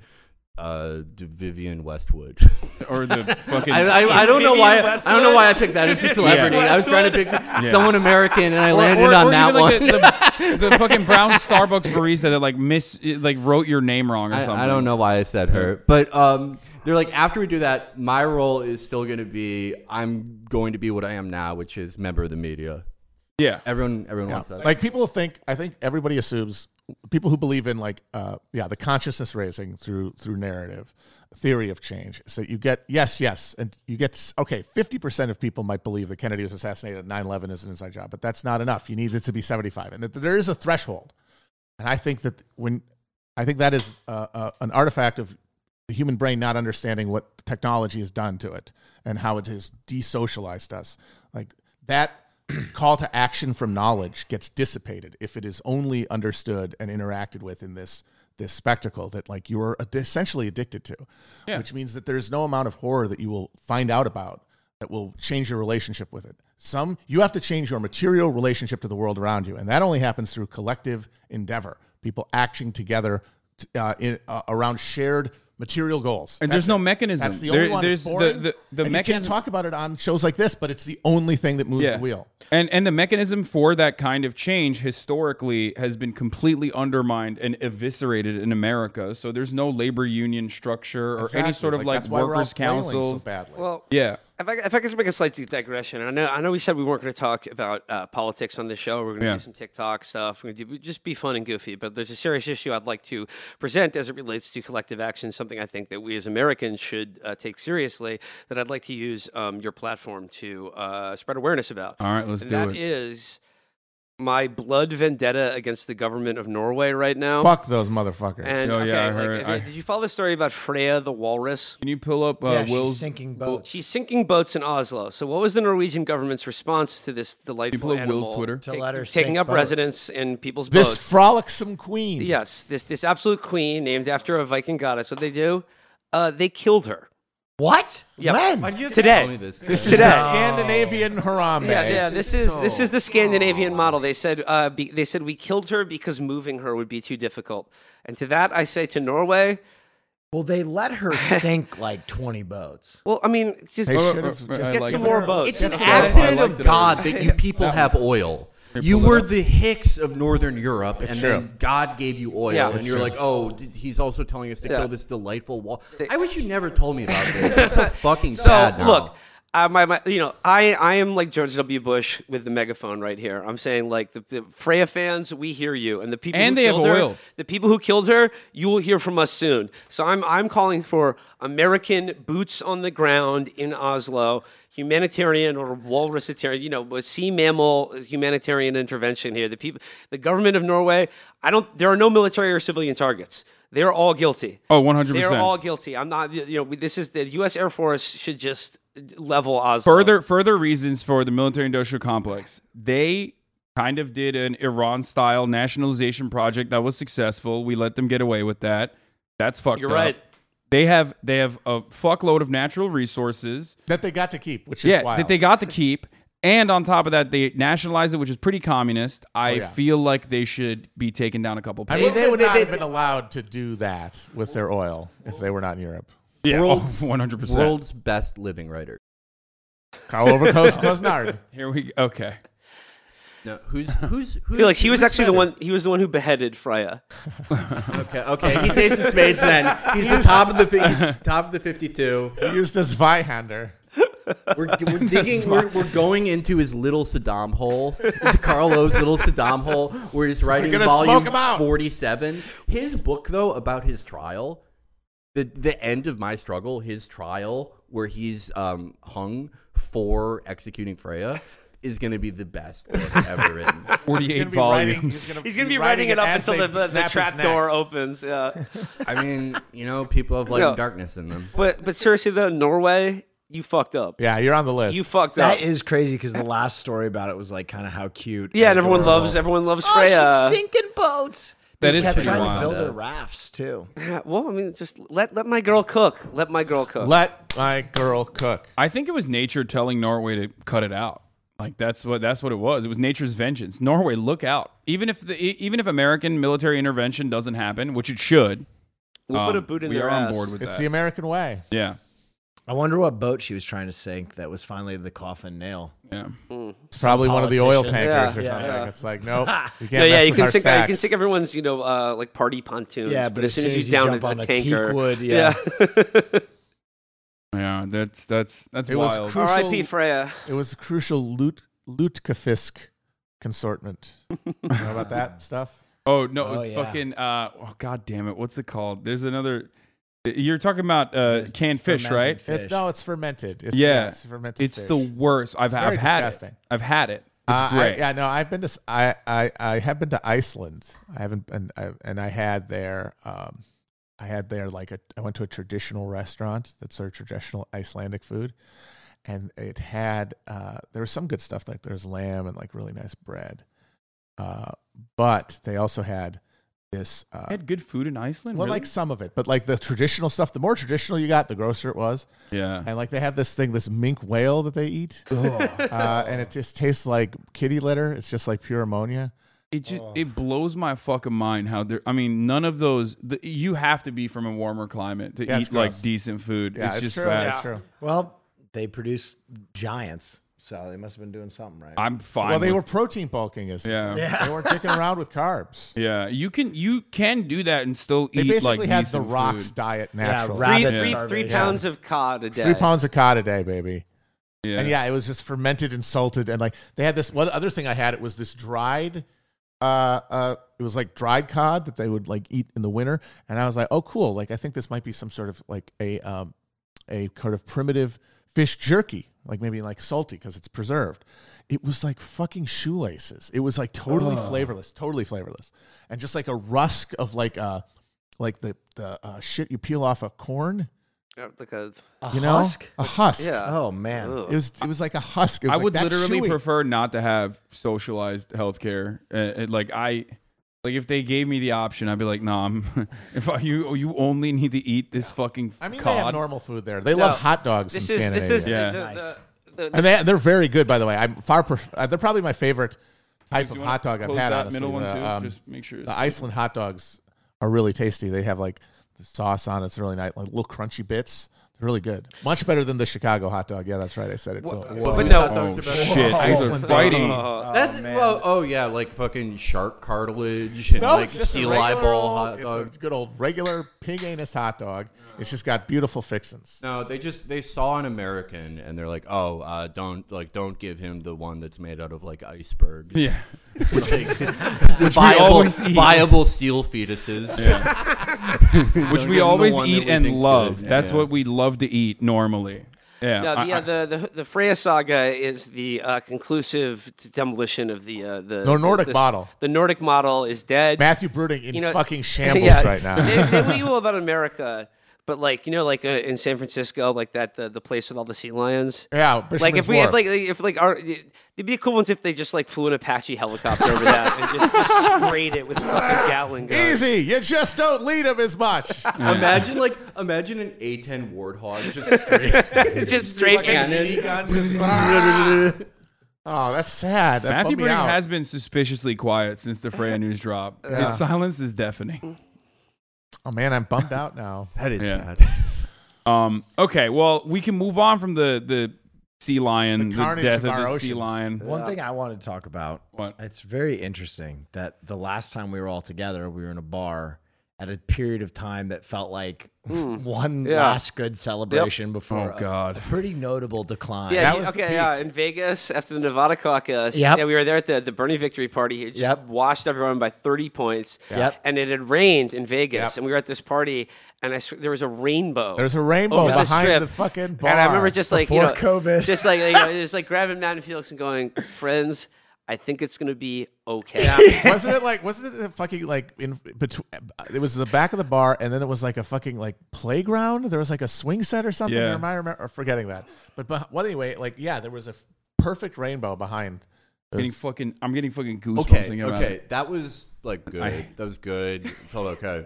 uh Vivienne Westwood. [laughs] or the [laughs] fucking. I, I, I don't know why I don't know why I picked that as a [laughs] celebrity. Yeah. I was trying to pick someone American and I Or- landed or- on or that one. like The, the, the fucking brown Starbucks barista that like miss like wrote your name wrong or I, something. I don't know why I said her, but um, they're like after we do that, my role is still going to be I'm going to be what I am now, which is member of the media. Yeah. Everyone, everyone Yeah. wants that. Like people think, I think everybody assumes people who believe in like, uh, yeah, the consciousness raising through through narrative theory of change. So you get yes, yes, and you get okay. Fifty percent of people might believe that Kennedy was assassinated. 9-11 is an inside job, but that's not enough. You need it to be seventy five, and that there is a threshold. And I think that when I think that is uh, uh, an artifact of the human brain not understanding what technology has done to it and how it has desocialized us. Like that [clears throat] call to action from knowledge gets dissipated if it is only understood and interacted with in this this spectacle that like you're essentially addicted to, Yeah. which means that there's no amount of horror that you will find out about that will change your relationship with it. Some you have to change your material relationship to the world around you, and that only happens through collective endeavor. People acting together uh, in, uh, around shared material goals. And That's there's no mechanism. That's the There- only one. There's the- boring, the- the and mechanism- You can't talk about it on shows like this, but it's the only thing that moves the wheel. And and the mechanism for that kind of change historically has been completely undermined and eviscerated in America. So there's no labor union structure or any sort of like, that's why we're all workers councils. so badly. Well, Yeah. If I, if I could make a slight digression, I know I know we said we weren't going to talk about uh, politics on this show. We're going to Yeah. do some TikTok stuff. We're going to just be fun and goofy. But there's a serious issue I'd like to present as it relates to collective action. Something I think that we as Americans should uh, take seriously. That I'd like to use um, your platform to uh, spread awareness about. All right, let's and do that it. is my blood vendetta against the government of Norway right now. Fuck those motherfuckers. And Oh, okay, yeah, I heard- have you- I- did you follow the story about Freya the walrus? Can you pull up uh, yeah, she's sinking boats. She's sinking boats in Oslo. So, what was the Norwegian government's response to this delightful People of Will's animal Twitter? To let her taking sink up boats. residence in people's this boats? This frolicsome queen. yes, this this absolute queen named after a Viking goddess. What they do? Uh, they killed her. What? Yep. When? Why do you have to Today. tell me this? This is Today. the Scandinavian Harambe. Yeah, yeah. This is this is the Scandinavian model. They said uh, be, they said we killed her because moving her would be too difficult. And to that, I say to Norway. Well, they let her [laughs] sink like 20 boats. Well, I mean, just They should have just get like some it. more boats. It's an accident of God that you [laughs] people have oil. Here, You were the Hicks of Northern Europe, and true. then God gave you oil, Yeah. and you're true. like, oh, d- he's also telling us to Yeah. kill this delightful wall. I wish you never told me about this. I'm so [laughs] fucking So sad now. look, uh, my, my, you know, I, I am like George W. Bush with the megaphone right here. I'm saying like the, the Freya fans, we hear you, and the people And who they have killed her, oil. the people who killed her, you will hear from us soon. So I'm I'm calling for American boots on the ground in Oslo, humanitarian or walrusitarian, you know, sea mammal humanitarian intervention here. The people, the government of Norway, I don't. There are no military or civilian targets. They're all guilty. Oh, 100%. They're all guilty. I'm not. You know, this is the U.S. Air Force should just level Oslo. further further reasons for the military industrial complex. They kind of did an Iran style nationalization project that was successful. We let them get away with that. That's fucked You're up. right. They have they have a fuckload of natural resources. that they got to keep, which is Yeah, wild. that they got to keep. And on top of that, they nationalize it, which is pretty communist. I Oh, yeah. feel like they should be taken down a couple. I Pegs. mean, they would They- not they- have been allowed to do that with their oil if they were not in Europe. yeah, world's- oh, [laughs] one hundred percent. world's best living writer. Karl Ove Coast Knausgaard. Here we go. Okay. No, who's [laughs] who's who's? Felix, he was who's actually the one. He was the one who beheaded Freya. [laughs] Okay, okay, he's Ace of [laughs] Spades. Then he's the top of the fi- he's top of the fifty-two. He used as Zweihander. We're, we're digging. We're, we're going into his little Saddam hole, into Carlo's little Saddam hole, where he's writing volume smoke him out. forty-seven. His book, though, about his trial, the the end of my struggle, his trial, where he's um, hung for executing Freya, is going to be the best book ever [laughs] written. He's Forty-eight gonna be writing- volumes. gonna He's gonna be writing it up until the, they the, trap door opens. Yeah, I mean, you know, people have light No. and darkness in them. but but seriously though, Norway, you fucked up. Yeah, you're on the list. You fucked That up. That is crazy because the last story about it was like kind of how cute. yeah, and everyone adorable. loves everyone loves Oh, Freya. she's sinking boats. That they is kept pretty trying wild. to build their rafts too. Yeah, well, I mean, just let let my girl cook. Let my girl cook. Let my girl cook. I think it was nature telling Norway to cut it out. Like that's what that's what it was. It was nature's vengeance. Norway, look out! Even if the even if American military intervention doesn't happen, which it should, we'll put a um, boot in we their are ass. on board with It's that. the American way. yeah, I wonder what boat she was trying to sink that was finally the coffin nail. yeah. It's probably one of the oil tankers Yeah, or yeah, something. yeah. It's like, nope, [laughs] you can't Yeah, yeah, you can our sink. You can sink everyone's, you know, uh, like party pontoons. Yeah, but as soon as you down jump a, on a a tanker, teakwood, [laughs] yeah. Yeah. Yeah, that's that's that's It was wild. cru- R.I.P. Crucial- Freya. It was a crucial loot lutefisk consortment. you [laughs] know about that stuff? oh no, Oh, it's yeah. fucking. Uh, oh god damn it! What's it called? There's another. You're talking about uh, It's canned fish, right? fish. It's no, it's fermented. It's, Yeah. it's fermented. It's fish. the worst. I've It's I've had disgusting. it. I've had it. It's Uh, I- great. yeah, no, I've been to I, I I have been to Iceland. I haven't been I, and I had there um I had there like a I went to a traditional restaurant that served traditional Icelandic food and it had uh there was some good stuff like there's lamb and like really nice bread. Uh but they also had this uh had good food in Iceland. well really? like some of it, but like the traditional stuff, the more traditional you got, the grosser it was. yeah. And like they had this thing, this minke whale that they eat, uh, and it just tastes like kitty litter. It's just like pure ammonia. It just oh. it blows my fucking mind how there. I mean, none of those. The, you have to be from a warmer climate to Yeah, eat like decent food. Yeah, it's, it's, just true. fast. It's true. Well, they produce giants, so they must have been doing something right. I'm fine. Well, they with- were protein bulking. As Yeah. they weren't dicking [laughs] around with carbs. Yeah, you can you can do that and still eat. They eat basically like had the Rocks food. diet natural. rabbit Three, three, starvation. three pounds of cod a day. Three pounds of cod a day, baby. Yeah. And yeah, it was just fermented and salted, and like they had this. One other thing I had it was this dried. Uh, uh, it was like dried cod that they would like eat in the winter, and I was like, oh, cool. Like I think this might be some sort of like a um, a kind of primitive fish jerky, like maybe like salty because it's preserved. It was like fucking shoelaces. It was like totally flavorless, totally flavorless, and just like a rusk of like uh like the the uh, shit you peel off a corn. Yeah, like a A You know, husk? a husk. yeah. Oh man. Ugh. It was it was like a husk. It was I like would that literally chewy. prefer not to have socialized healthcare. Uh, uh, like I, like if they gave me the option, I'd be like, no, I'm. [laughs] If I, you you only need to eat this fucking I mean, cod. they have normal food there. They No, love hot dogs. This in is this is Scandinavia. Yeah. the, Nice. the, the, and they they're very good, by the way. I'm far. Pref- uh, they're probably my favorite type of hot dog I've had. that honestly, middle one the, too. um, Just make sure. the Iceland hot dogs are really tasty. They have like the sauce on. It's really nice, like little crunchy bits. They're really good. Much better than the Chicago hot dog. Yeah, that's right. I said it. Wha- Oh, but oh, no- oh shit! These are fighting. Uh, That's man. well, oh yeah, like fucking shark cartilage and No, like it's just a sea regular eyeball old- hot it's dog. a good old regular pig anus hot dog. It's just got beautiful fixins. No, they just they saw an American and they're like, oh, uh, don't like don't give him the one that's made out of like icebergs. Yeah, [laughs] which, like, [laughs] we viable, always eat. viable steel fetuses. [laughs] which Don't we give 'em the always one that eat we and think's love. good. That's Yeah. what we love to eat normally. Yeah, No, I- the, uh, the the the Freya saga is the uh, conclusive demolition of the uh, the No, Nordic the, model. The Nordic model is dead. Matthew Bruenig in You know- fucking [laughs] shambles yeah, right now. Say, say what you will about America, but like you know, like uh, in San Francisco, like that the, the place with all the sea lions. yeah, Like if we if like if like our it'd be equivalent if they just like flew an Apache helicopter over that and just, just sprayed it with fucking Gatling guns. Easy, you just don't lead them as much. Imagine like imagine an A10 warthog just [laughs] straight. just straight Fucking cannon. BB gun, just- [laughs] oh, that's sad. That Matthew bummed me Broderick out. has been suspiciously quiet since the Freya news drop. His silence is deafening. Oh man, I'm bummed out now. [laughs] that is Yeah. sad. [laughs] Um, okay, well, we can move on from the the sea lion, The the, carnage death of of, our the sea oceans. lion. One thing I wanted to talk about. What? It's very interesting that the last time we were all together, we were in a bar at a period of time that felt like Hmm. [laughs] one Yeah. last good celebration before Oh, a- God. a pretty notable decline. Yeah, That you- was okay, yeah. In Vegas, after the Nevada caucus, Yep. yeah, we were there at the, the Bernie victory party. It just Yep. washed everyone by 30 points. Yep. And it had rained in Vegas, Yep. and we were at this party, and I sw- there was a rainbow. There's a rainbow over the behind strip. the fucking bar. And I remember just like, you know, COVID. just like, you know, [laughs] just like grabbing Matt and Felix and going, friends, I think it's going to be okay. [laughs] wasn't it like wasn't it a fucking like in between it was the back of the bar and then it was like a fucking like playground there was like a swing set or something Yeah. or am i remember or forgetting that but, but well anyway like yeah there was a f- perfect rainbow behind It Getting fucking, I'm getting fucking goosebumps Okay, thinking about okay, it. that was like good. I- that was good. It felt okay.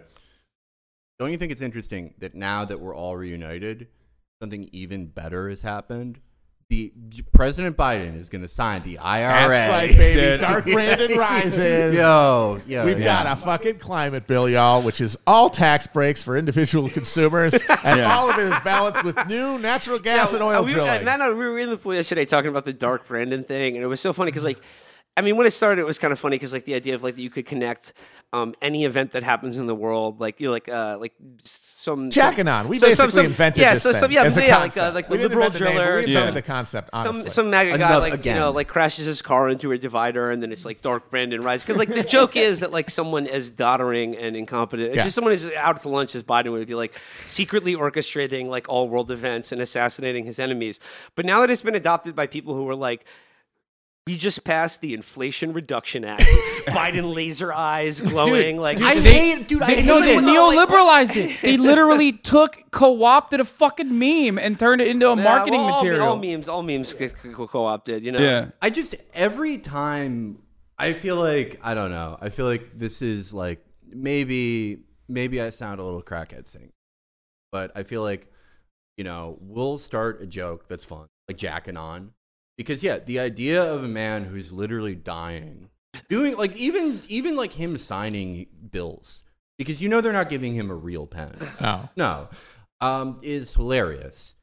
Don't you think it's interesting that now that we're all reunited, something even better has happened? The President Biden is going to sign the IRA. that's right baby [laughs] Dude. dark brandon rises Yo, yo, We've yeah. got a fucking climate bill, y'all, which is all tax breaks for individual [laughs] consumers, and Yeah. all of it is balanced with new natural gas and uh, oil we, drilling. Matt and I, we were in the pool yesterday talking about the Dark Brandon thing, and it was so funny because, like, I mean, when it started, it was kind of funny because, like, the idea of like that you could connect um, any event that happens in the world, like you know, like uh, like some Jacking on. We so- basically some- invented yeah, this so, thing some, yeah, as a yeah, like, concept. uh, like the we liberal invent the name, we invented Yeah. the concept. Some Honestly. some MAGA guy like again. you know like crashes his car into a divider and then it's like Dark Brandon rise because like the joke is that like someone as doddering and incompetent Yeah. just someone as out to lunch as Biden would be like secretly orchestrating like all world events and assassinating his enemies but now that it's been adopted by people who were like we just passed the Inflation Reduction Act. [laughs] Biden laser eyes glowing like I they- hate, dude. I They, hate no, they it. neoliberalized it. They [laughs] literally took, co-opted a fucking meme and turned it into a Yeah, marketing well, all- material. All, memes, all memes get co- co-opted. You know. yeah. I just every time I feel like I don't know. I feel like this is like maybe maybe I sound a little crackhead saying, but I feel like you know we'll start a joke that's fun, like jacking on, because yeah, the idea of a man who's literally dying, doing like even even like him signing bills because you know they're not giving him a real pen. [laughs] no. No, um, is hilarious.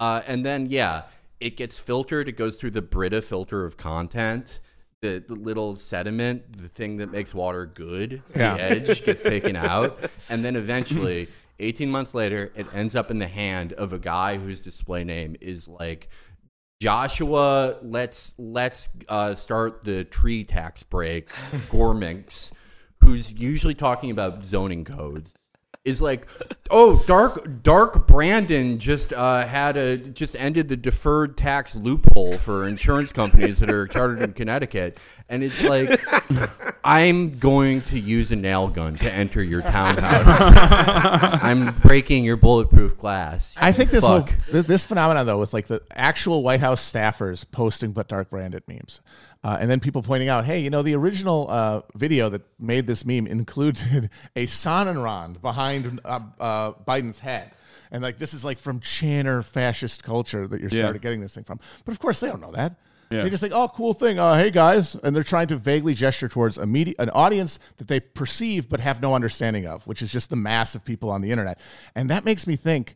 Uh, and then yeah, it gets filtered. It goes through the Brita filter of content. The, the little sediment, the thing that makes water good, Yeah. the edge gets [laughs] taken out, and then eventually, eighteen months later, it ends up in the hand of a guy whose display name is like Joshua, let's let's uh, start the tree tax break. Gorminx, who's usually talking about zoning codes, is like, oh, dark dark Brandon just uh, had a just ended the deferred tax loophole for insurance companies that are chartered in Connecticut, and it's like, I'm going to use a nail gun to enter your townhouse. I'm breaking your bulletproof glass. I think this whole Fuck. this phenomenon though, with like the actual White House staffers posting but dark Brandon memes, uh, and then people pointing out, hey, you know, the original uh, video that made this meme included [laughs] a Sonnenrad behind uh, uh, Biden's head. And like this is like from Channer fascist culture that you're Yeah. started getting this thing from. But of course they don't know that. Yeah. They just think, oh, cool thing. Uh, hey guys, and they're trying to vaguely gesture towards a media, an audience that they perceive but have no understanding of, which is just the mass of people on the internet. And that makes me think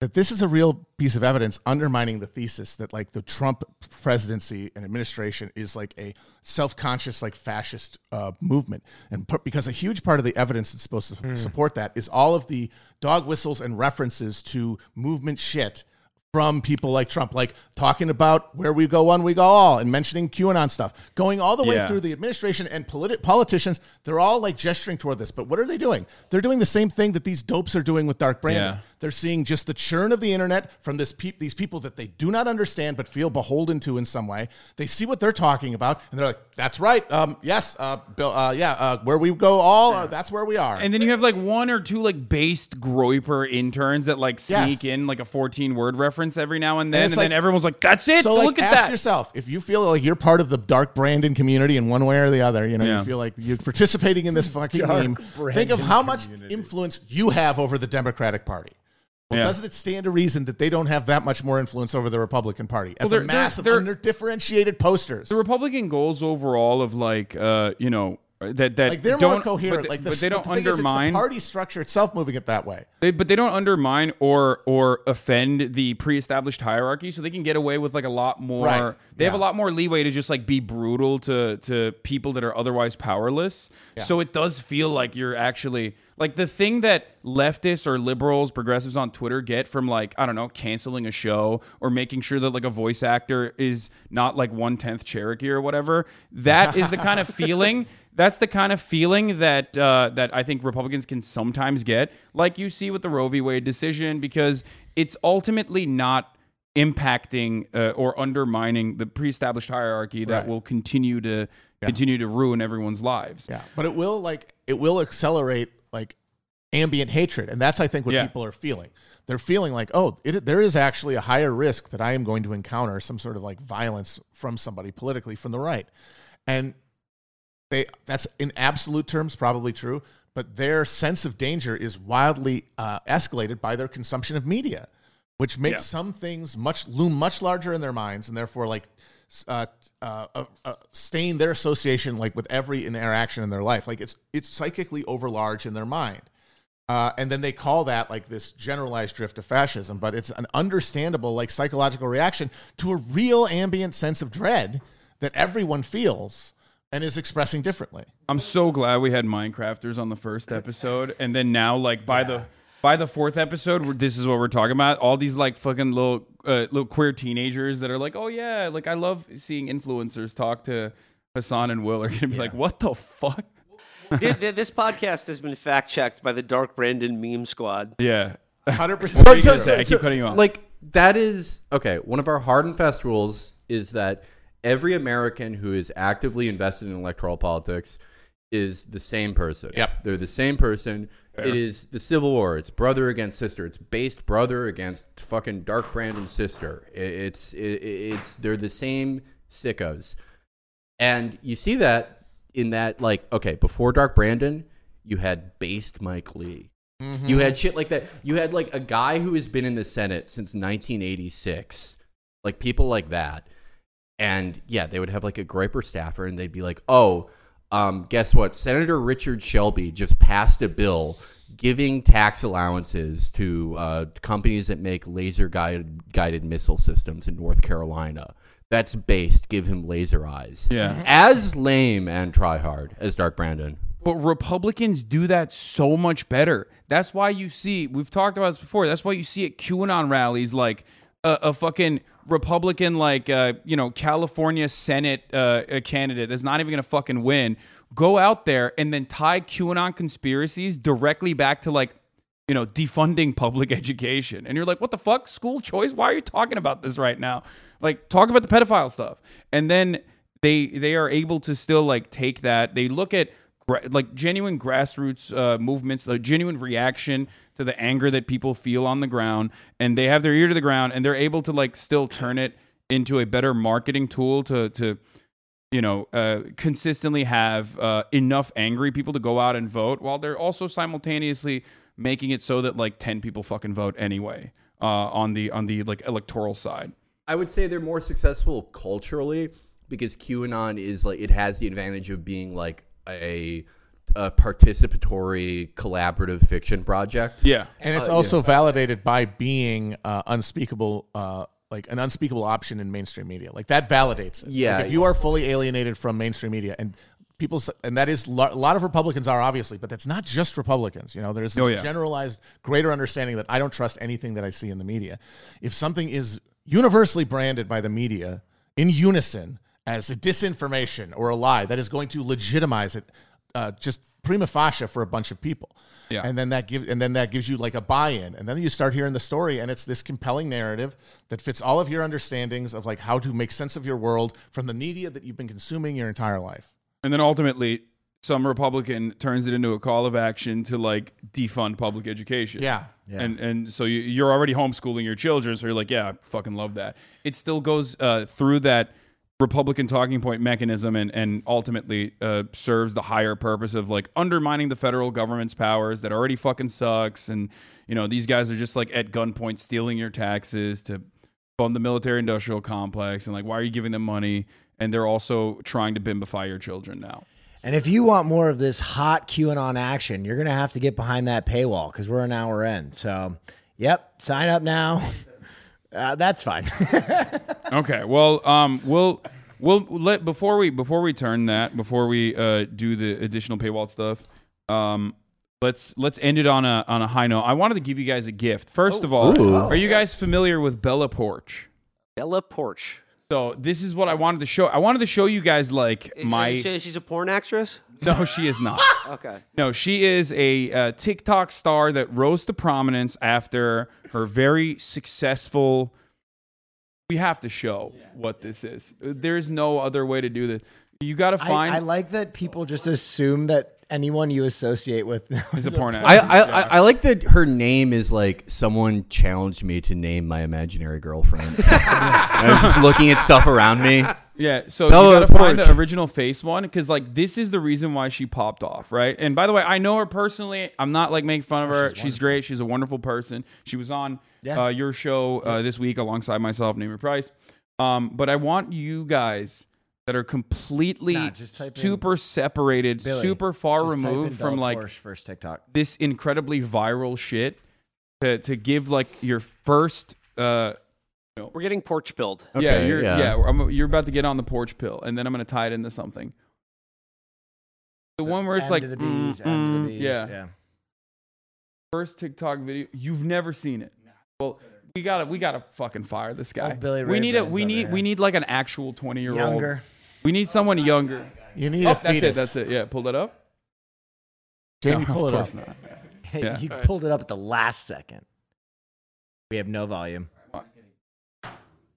that this is a real piece of evidence undermining the thesis that like the Trump presidency and administration is like a self-conscious like fascist uh, movement and put, because a huge part of the evidence that's supposed to support that is all of the dog whistles and references to movement shit from people like Trump, like talking about where we go one, we go all, and mentioning QAnon stuff, going all the way Yeah. through the administration and politi- politicians. They're all like gesturing toward this, but what are they doing? They're doing the same thing that these dopes are doing with Dark Brandon. Yeah. They're seeing just the churn of the internet from this peop these people that they do not understand but feel beholden to in some way. They see what they're talking about, and they're like, "That's right. Um, yes, uh, Bill. Uh, yeah, uh, where we go all, uh, that's where we are." And then you have like one or two like based Groyper interns that like sneak Yes. in like a 14 word reference every now and then. And, it's then everyone's like, that's it. so like Look at ask that. yourself if you feel like you're part of the dark brandon community in one way or the other you know Yeah. you feel like you're participating in this [laughs] fucking Dark meme think of Brandon how much influence you have over the democratic party well, Yeah. doesn't it stand to reason that they don't have that much more influence over the Republican Party as Well, a they're- mass of they're- under-differentiated posters? the Republican goals overall of like, uh, you know, that that like they're don't, more coherent. but, like the, but they don't the thing is, it's undermine. the party structure itself moving it that way. They, but they don't undermine or or offend the pre-established hierarchy, so they can get away with like a lot more. Right. They have a lot more leeway to just like be brutal to to people that are otherwise powerless. So it does feel like you're actually like the thing that leftists or liberals, progressives on Twitter get from like I don't know, canceling a show or making sure that like a voice actor is not like one tenth Cherokee or whatever. That is the kind of [laughs] feeling that's the kind of feeling that uh, that I think Republicans can sometimes get, like you see with the Roe v. Wade decision, because it's ultimately not impacting uh, or undermining the pre-established hierarchy that Right. will continue to continue to ruin everyone's lives. Yeah, but it will like it will accelerate like ambient hatred, and that's I think what Yeah. people are feeling. They're feeling like, oh, it, there is actually a higher risk that I am going to encounter some sort of like violence from somebody politically from the right, and they that's in absolute terms probably true, but their sense of danger is wildly uh, escalated by their consumption of media, which makes Yeah. some things much loom much larger in their minds, and therefore like uh, uh, uh, uh, stain their association like with every interaction in their life. Like it's it's psychically overlarge in their mind. Uh, and then they call that like this generalized drift of fascism, but it's an understandable like psychological reaction to a real ambient sense of dread that everyone feels and is expressing differently. I'm so glad we had Minecrafters on the first episode, and then now like by the by the fourth episode, this is what we're talking about. All these like fucking little uh, little queer teenagers that are like, oh yeah, like I love seeing influencers talk to Hasan and Will are gonna be like, what the fuck? Th- th- this podcast has been fact checked by the Dark Brandon meme squad. Yeah, Hundred percent. What are you gonna say? I keep cutting you off. Like that is okay. One of our hard and fast rules is that every American who is actively invested in electoral politics is the same person. Yep. they're the same person. It is the Civil War. It's brother against sister. It's based brother against fucking Dark Brandon's sister. It's it, it's they're the same sickos, and you see that in that like okay before Dark Brandon, you had based Mike Lee. Mm-hmm. You had shit like that. You had like a guy who has been in the Senate since 1986, like people like that. And yeah, they would have like a Groyper staffer, and they'd be like, "Oh, um, guess what? Senator Richard Shelby just passed a bill giving tax allowances to uh, companies that make laser guided guided missile systems in North Carolina. That's based. Give him laser eyes. Yeah. as lame and try hard as Dark Brandon. But Republicans do that so much better. That's why you see, we've talked about this before. That's why you see at QAnon rallies like a, a fucking Republican, like uh, you know, California Senate uh, candidate that's not even gonna fucking win, go out there and then tie QAnon conspiracies directly back to like you know, defunding public [laughs] education. And you're like, what the fuck? School choice? Why are you talking about this right now? Like, talk about the pedophile stuff. And then they they are able to still like take that. They look at like genuine grassroots uh, movements, the genuine reaction to the anger that people feel on the ground, and they have their ear to the ground, and they're able to like still turn it into a better marketing tool to to you know, uh, consistently have uh, enough angry people to go out and vote, while they're also simultaneously making it so that like ten people fucking vote anyway uh, on the on the like electoral side. I would say they're more successful culturally because QAnon is like it has the advantage of being like a, a participatory collaborative fiction project. Yeah, and it's also validated by being uh, unspeakable, uh, like an unspeakable option in mainstream media. Like that validates it. Yeah. Like, if you are fully alienated from mainstream media and people, and that is a lot of Republicans are obviously, but that's not just Republicans. You know, there's this Oh, yeah. generalized greater understanding that I don't trust anything that I see in the media. If something is universally branded by the media in unison as a disinformation or a lie, that is going to legitimize it uh, just prima facie for a bunch of people. Yeah. And then that gives and then that gives you like a buy-in. And then you start hearing the story and it's this compelling narrative that fits all of your understandings of like how to make sense of your world from the media that you've been consuming your entire life. and then ultimately some Republican turns it into a call of action to like defund public education. Yeah. And and so you, you're already homeschooling your children, so you're like, yeah, I fucking love that. It still goes uh, through that Republican talking point mechanism and and ultimately uh, serves the higher purpose of like undermining the federal government's powers that already fucking sucks. And you know these guys are just like at gunpoint stealing your taxes to fund the military industrial complex and like why are you giving them money? And they're also trying to bimbify your children now. And if you want more of this hot QAnon action, you're going to have to get behind that paywall because we're an hour in. So, yep, sign up now. [laughs] Uh, that's fine. [laughs] Okay. Well, um, we'll we'll let before we before we turn that before we uh do the additional paywall stuff. Um, let's let's end it on a on a high note. I wanted to give you guys a gift. First of all, are you guys familiar with Bella Poarch? Bella Poarch. So this is what I wanted to show. I wanted to show you guys like my. She- she's a porn actress. No, she is not. [laughs] Okay. No, she is a uh, TikTok star that rose to prominence after her very successful. We have to show what this is. There's no other way to do this. You got to find. I, I like that people just assume that anyone you associate with [laughs] is a porn I, actress. I, I, I like that her name is like someone challenged me to name my imaginary girlfriend. [laughs] I was just looking at stuff around me. Yeah, so Bella you gotta find the original face one because like this is the reason why she popped off, right? And by the way, I know her personally. I'm not like making fun of her. She's, great. She's a wonderful person. She was on Yeah. uh, your show uh, this week alongside myself, Namer Price. Um, but I want you guys that are completely Nah, just super separated, Billy, super far Just type in removed from like first TikTok. this incredibly viral shit to to give like your first. Uh, We're getting porch build. yeah, you're yeah. yeah. I'm, you're about to get on the porch pill, and then I'm going to tie it into something. The one where it's M like to the bees, M to mm, the bees. yeah. yeah. first TikTok video. You've never seen it. Well, we gotta we gotta fucking fire this guy. Oh, Billy we Ray need a Brand's we need we need like an actual twenty year old. Younger. We need someone younger. You need Oh, a that's fetus. it. That's it. Yeah, pull that up. Jamie, No, pull of it course up. not. [laughs] Yeah. you pulled it up at the last second. We have no volume. Uh,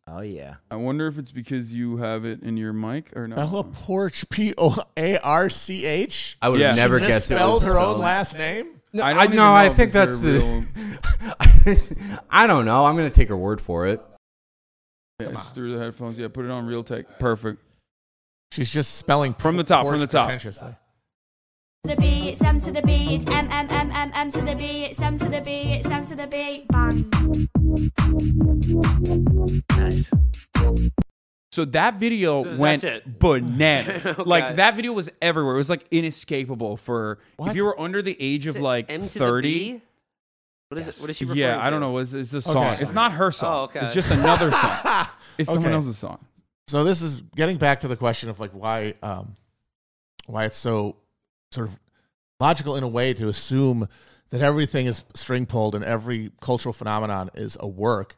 oh yeah. I wonder if it's because you have it in your mic or not. Bella Poarch, P O A R C H. I would have never She guessed it was misspelled her own last name. No, I I, don't even no, know I think that's her the. [laughs] I don't know. I'm gonna take her word for it. Yeah, through the headphones. Yeah, put it on real take. Perfect. She's just spelling From the top, from the top. pretentiously. the B, it's M to the B, it's M M M M M to the B, it's M to the B, it's M to the B. Bang. Nice. So that video So went that's it. [laughs] bananas. Okay. Like that video was everywhere. It was like inescapable for if you were under the age of like M to the thirty. B? What is it? What is she referring Yeah, I don't to? know. It's, it's a song. Okay. It's not her song. Oh, okay. It's just another song. [laughs] It's someone Okay. else's song. So this is getting back to the question of like why um why it's so sort of logical in a way to assume that everything is string pulled and every cultural phenomenon is a work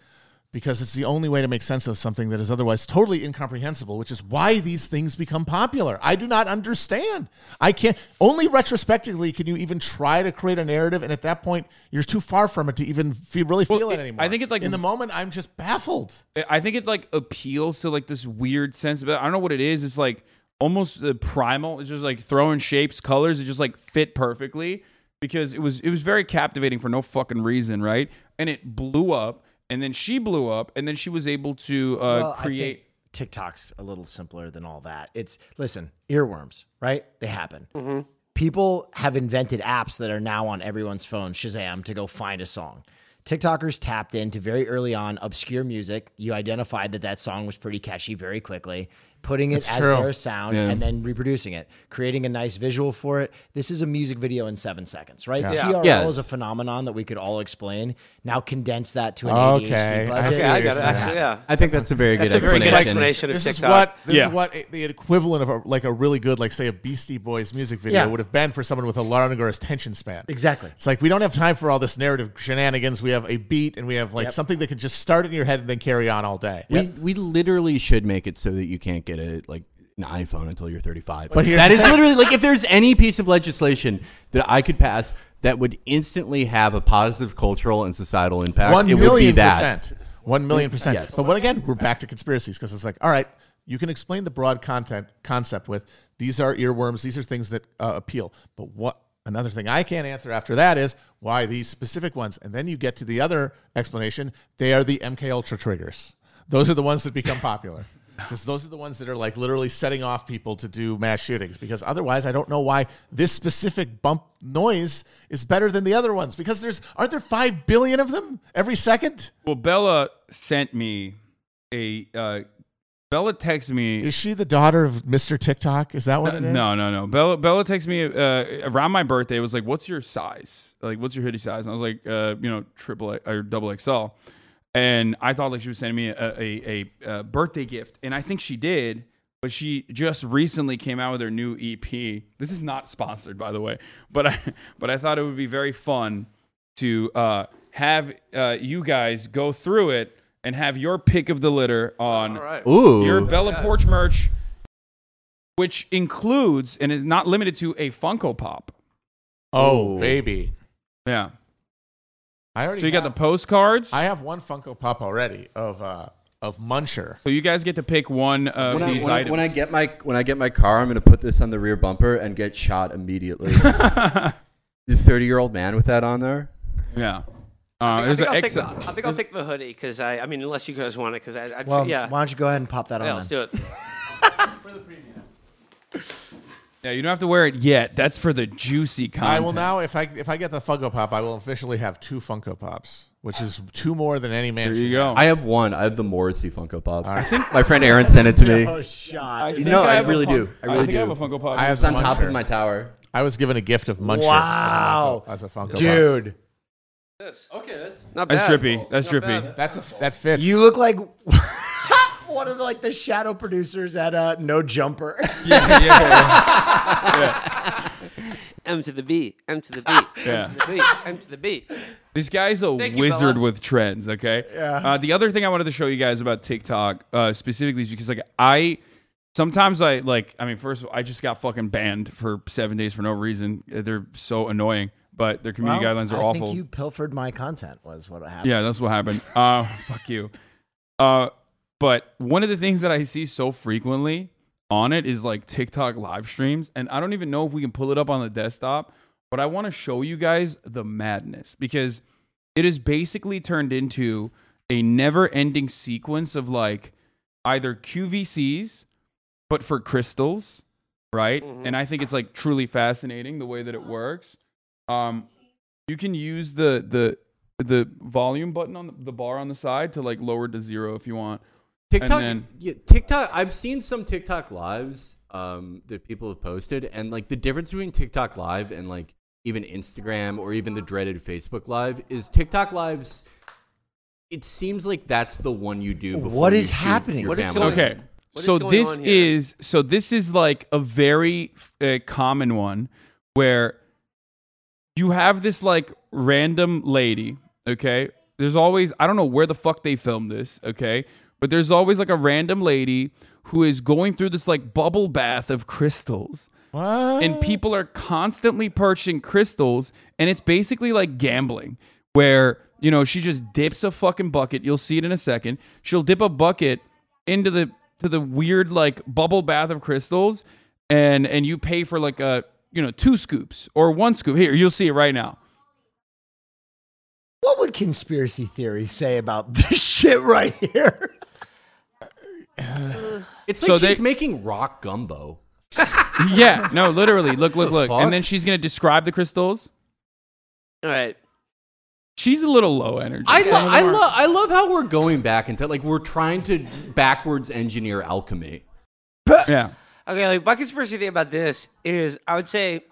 because it's the only way to make sense of something that is otherwise totally incomprehensible, which is why these things become popular. I do not understand. I can't, only retrospectively can you even try to create a narrative. And at that point, you're too far from it to even feel, really feel Well, it, it- anymore. I think it's like- in the moment, I'm just baffled. I think it like appeals to like this weird sense of it. I don't know what it is. It's like almost uh, primal. It's just like throwing shapes, colors. It just like fit perfectly because it was it was very captivating for no fucking reason, right? And it blew up, and then she blew up, and then she was able to uh, Well, I create. think TikTok's a little simpler than all that. It's listen, earworms, right? They happen. People have invented apps that are now on everyone's phone, Shazam, to go find a song. TikTokers tapped into very early on obscure music. You identified that that song was pretty catchy very quickly, putting it It's as true. their sound and then reproducing it, creating a nice visual for it. This is a music video in seven seconds, right? TRL Yes. is a phenomenon that we could all explain. Now condense that to an Okay, ADHD I budget. Okay, I what got it. Actually, yeah. I think that's a very That's good a very good explanation. explanation of This is what this Yeah. is what the equivalent of a, like a really good, like say a Beastie Boys music video Yeah. would have been for someone with a longer attention span. Exactly. It's like we don't have time for all this narrative shenanigans. We have a beat and we have like something that could just start in your head and then carry on all day. We we literally should make it so that you can't get a like an iPhone until you're 35. But that is literally like if there's any piece of legislation that I could pass that would instantly have a positive cultural and societal impact, One it would be million that. percent. One million percent. Yes. But when again, we're back to conspiracies because it's like, all right, you can explain the broad content concept with these are earworms, these are things that uh, appeal. But what another thing I can't answer after that is why these specific ones, and then you get to the other explanation. They are the MK Ultra triggers. Those are the ones that become popular. Because those are the ones that are like literally setting off people to do mass shootings. Because otherwise, I don't know why this specific bump noise is better than the other ones. Because there's aren't there five billion of them every second? Well, Bella sent me a. Uh, Bella texted me. Is she the daughter of Mr. TikTok? Is that what it is? No, no, no. Bella Bella texted me uh, around my birthday. It was like, "What's your size? Like, what's your hoodie size?" And I was like, uh, "You know, triple or double XL." And I thought like she was sending me a, a, a, a birthday gift, and I think she did. But she just recently came out with her new EP. This is not sponsored, by the way. But I [laughs] but I thought it would be very fun to uh, have uh, you guys go through it and have your pick of the litter on All right. Ooh. your Bella Poarch merch, which includes and is not limited to a Funko Pop. Oh, Oh. baby. Yeah. I already So you got the postcards. I have one Funko Pop already of uh of Muncher. so you guys get to pick one of when I, these when, I, items. when I get my when I get my car, I'm gonna put this on the rear bumper and get shot immediately. [laughs] the 30 year old man with that on there. yeah. Uh, I there's think, I'll take the, I think I'll take the hoodie because I, I mean, unless you guys want it, because I, I'd, Well, yeah, why don't you go ahead and pop that on? yeah, on? let's then? do it. [laughs] Yeah, you don't have to wear it yet. That's for the juicy content. I will now if I if I get the Funko Pop, I will officially have two Funko Pops, which is two more than any man. There should you go. I have one. I have the Morrissey Funko Pop. I think my friend Aaron sent it to me. Oh, shot. I think No, I have a really Fun- do. I really think I have do. a Funko Pop. I have It's on the top Muncher. of my tower. I was given a gift of Muncher. Wow. As a Funko, as a Funko Pop. Dude, Okay, that's Not That's bad. drippy. That's Not drippy. bad. That's a, that fits. you look like one of the, like the shadow producers at uh, No Jumper. [laughs] M to the B, M to the B, Yeah. M to the B, M to the B. This guy's a Thank wizard Bella. with trends. Okay. Yeah. Uh, the other thing I wanted to show you guys about TikTok uh, specifically is because like I sometimes I like I mean first of all I just got fucking banned for seven days for no reason. Uh, They're so annoying, but their community Well, guidelines are I awful. think you pilfered my content. Was what happened. Yeah, that's what happened. Uh, [laughs] fuck you. Uh, but one of the things that I see so frequently on it is like TikTok live streams, and I don't even know if we can pull it up on the desktop. But I want to show you guys the madness because it is basically turned into a never-ending sequence of like either QVCs, but for crystals, right? And I think it's like truly fascinating the way that it works. Um, you can use the the the volume button on the, the bar on the side to like lower to zero if you want. TikTok. then- yeah, TikTok. I've seen some TikTok lives um, that people have posted, and like the difference between TikTok live and like even Instagram or even the dreaded Facebook live is TikTok lives. It seems like that's the one you do. Before What you shoot happening? your What is family. going- Okay. What is so going this on here? is so this is like a very uh, common one where you have this like random lady, okay? there's always I don't know where the fuck they filmed this, okay? But there's always like a random lady who is going through this like bubble bath of crystals. What? And people are constantly purchasing crystals, and it's basically like gambling, where you know she just dips a fucking bucket. You'll see it in a second. She'll dip a bucket into the to the weird like bubble bath of crystals, and and you pay for like a you know two scoops or one scoop. Here, you'll see it right now. What would conspiracy theories say about [laughs] this shit right here? It's So like they- she's making rock gumbo. [laughs] yeah, no, literally. Look, look, look. fuck? And then she's gonna describe the crystals. All right. She's a little low energy. I, lo- I them are- love I love how we're going back into like we're trying to backwards engineer alchemy. Yeah. Okay, like my conspiracy thing about this is I would say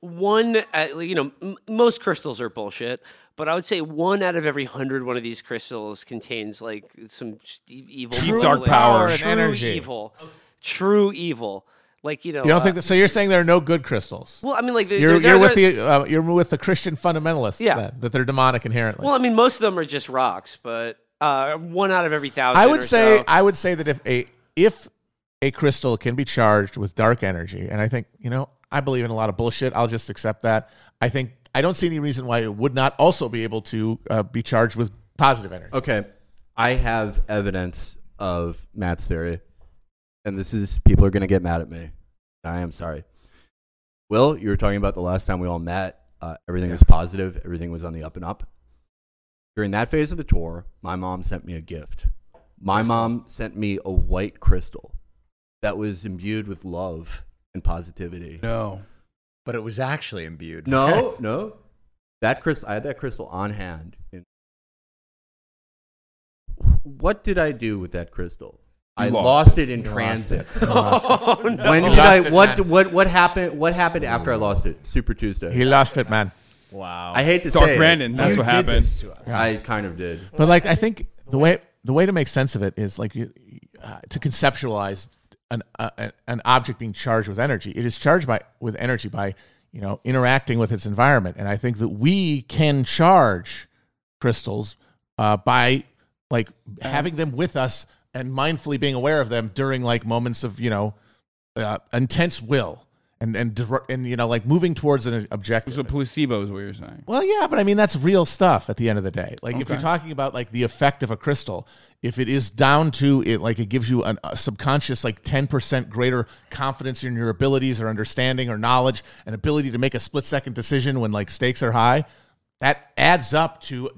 one, uh, you know, m- most crystals are bullshit, but I would say one out of every hundred one of these crystals contains like some evil, Deep dark power and true energy. evil, true evil. Like you know, You don't uh, think that? So you're saying there are no good crystals? Well, I mean, like You're, they're- you're with they're- the uh, you're with the Christian fundamentalists. Yeah. then, that they're demonic inherently. Well, I mean, most of them are just rocks, but uh, one out of every thousand. I would or say so. I would say that if a if a crystal can be charged with dark energy, and I think you know I believe in a lot of bullshit. I'll just accept that. I think I don't see any reason why it would not also be able to uh, be charged with positive energy. Okay. I have evidence of Matt's theory. And this is people are gonna get mad at me. I am sorry. Will, you were talking about the last time we all met. Uh, everything was positive, everything was on the up and up. During that phase of the tour, my mom sent me a gift. My mom sent me a white crystal that was imbued with love and positivity. No. But it was actually imbued. No, [laughs] no. That crystal, I had that crystal on hand. In- what did I do with that crystal? I lost lost, it in transit. [laughs] [laughs] oh, no. When You did I? it, what? man. What? What happened? What happened after I lost it? Super Tuesday. He lost it, man. Wow. I hate to Dark say it. Brandon. That's what happened. to us. I kind of did. But like I think the way the way to make sense of it is like you, uh, to conceptualize an uh, an- an object being charged with energy. It is charged by with energy by you know interacting with its environment, and I think that we can charge crystals uh, by like having them with us and mindfully being aware of them during like moments of you know uh, intense will and and and you know like moving towards an objective. So placebo is what you're saying. Well, yeah, but I mean that's real stuff at the end of the day. Like if you're talking about like the effect of a crystal, if it is down to it, like it gives you an, a subconscious like ten percent greater confidence in your abilities or understanding or knowledge and ability to make a split second decision when like stakes are high, that adds up to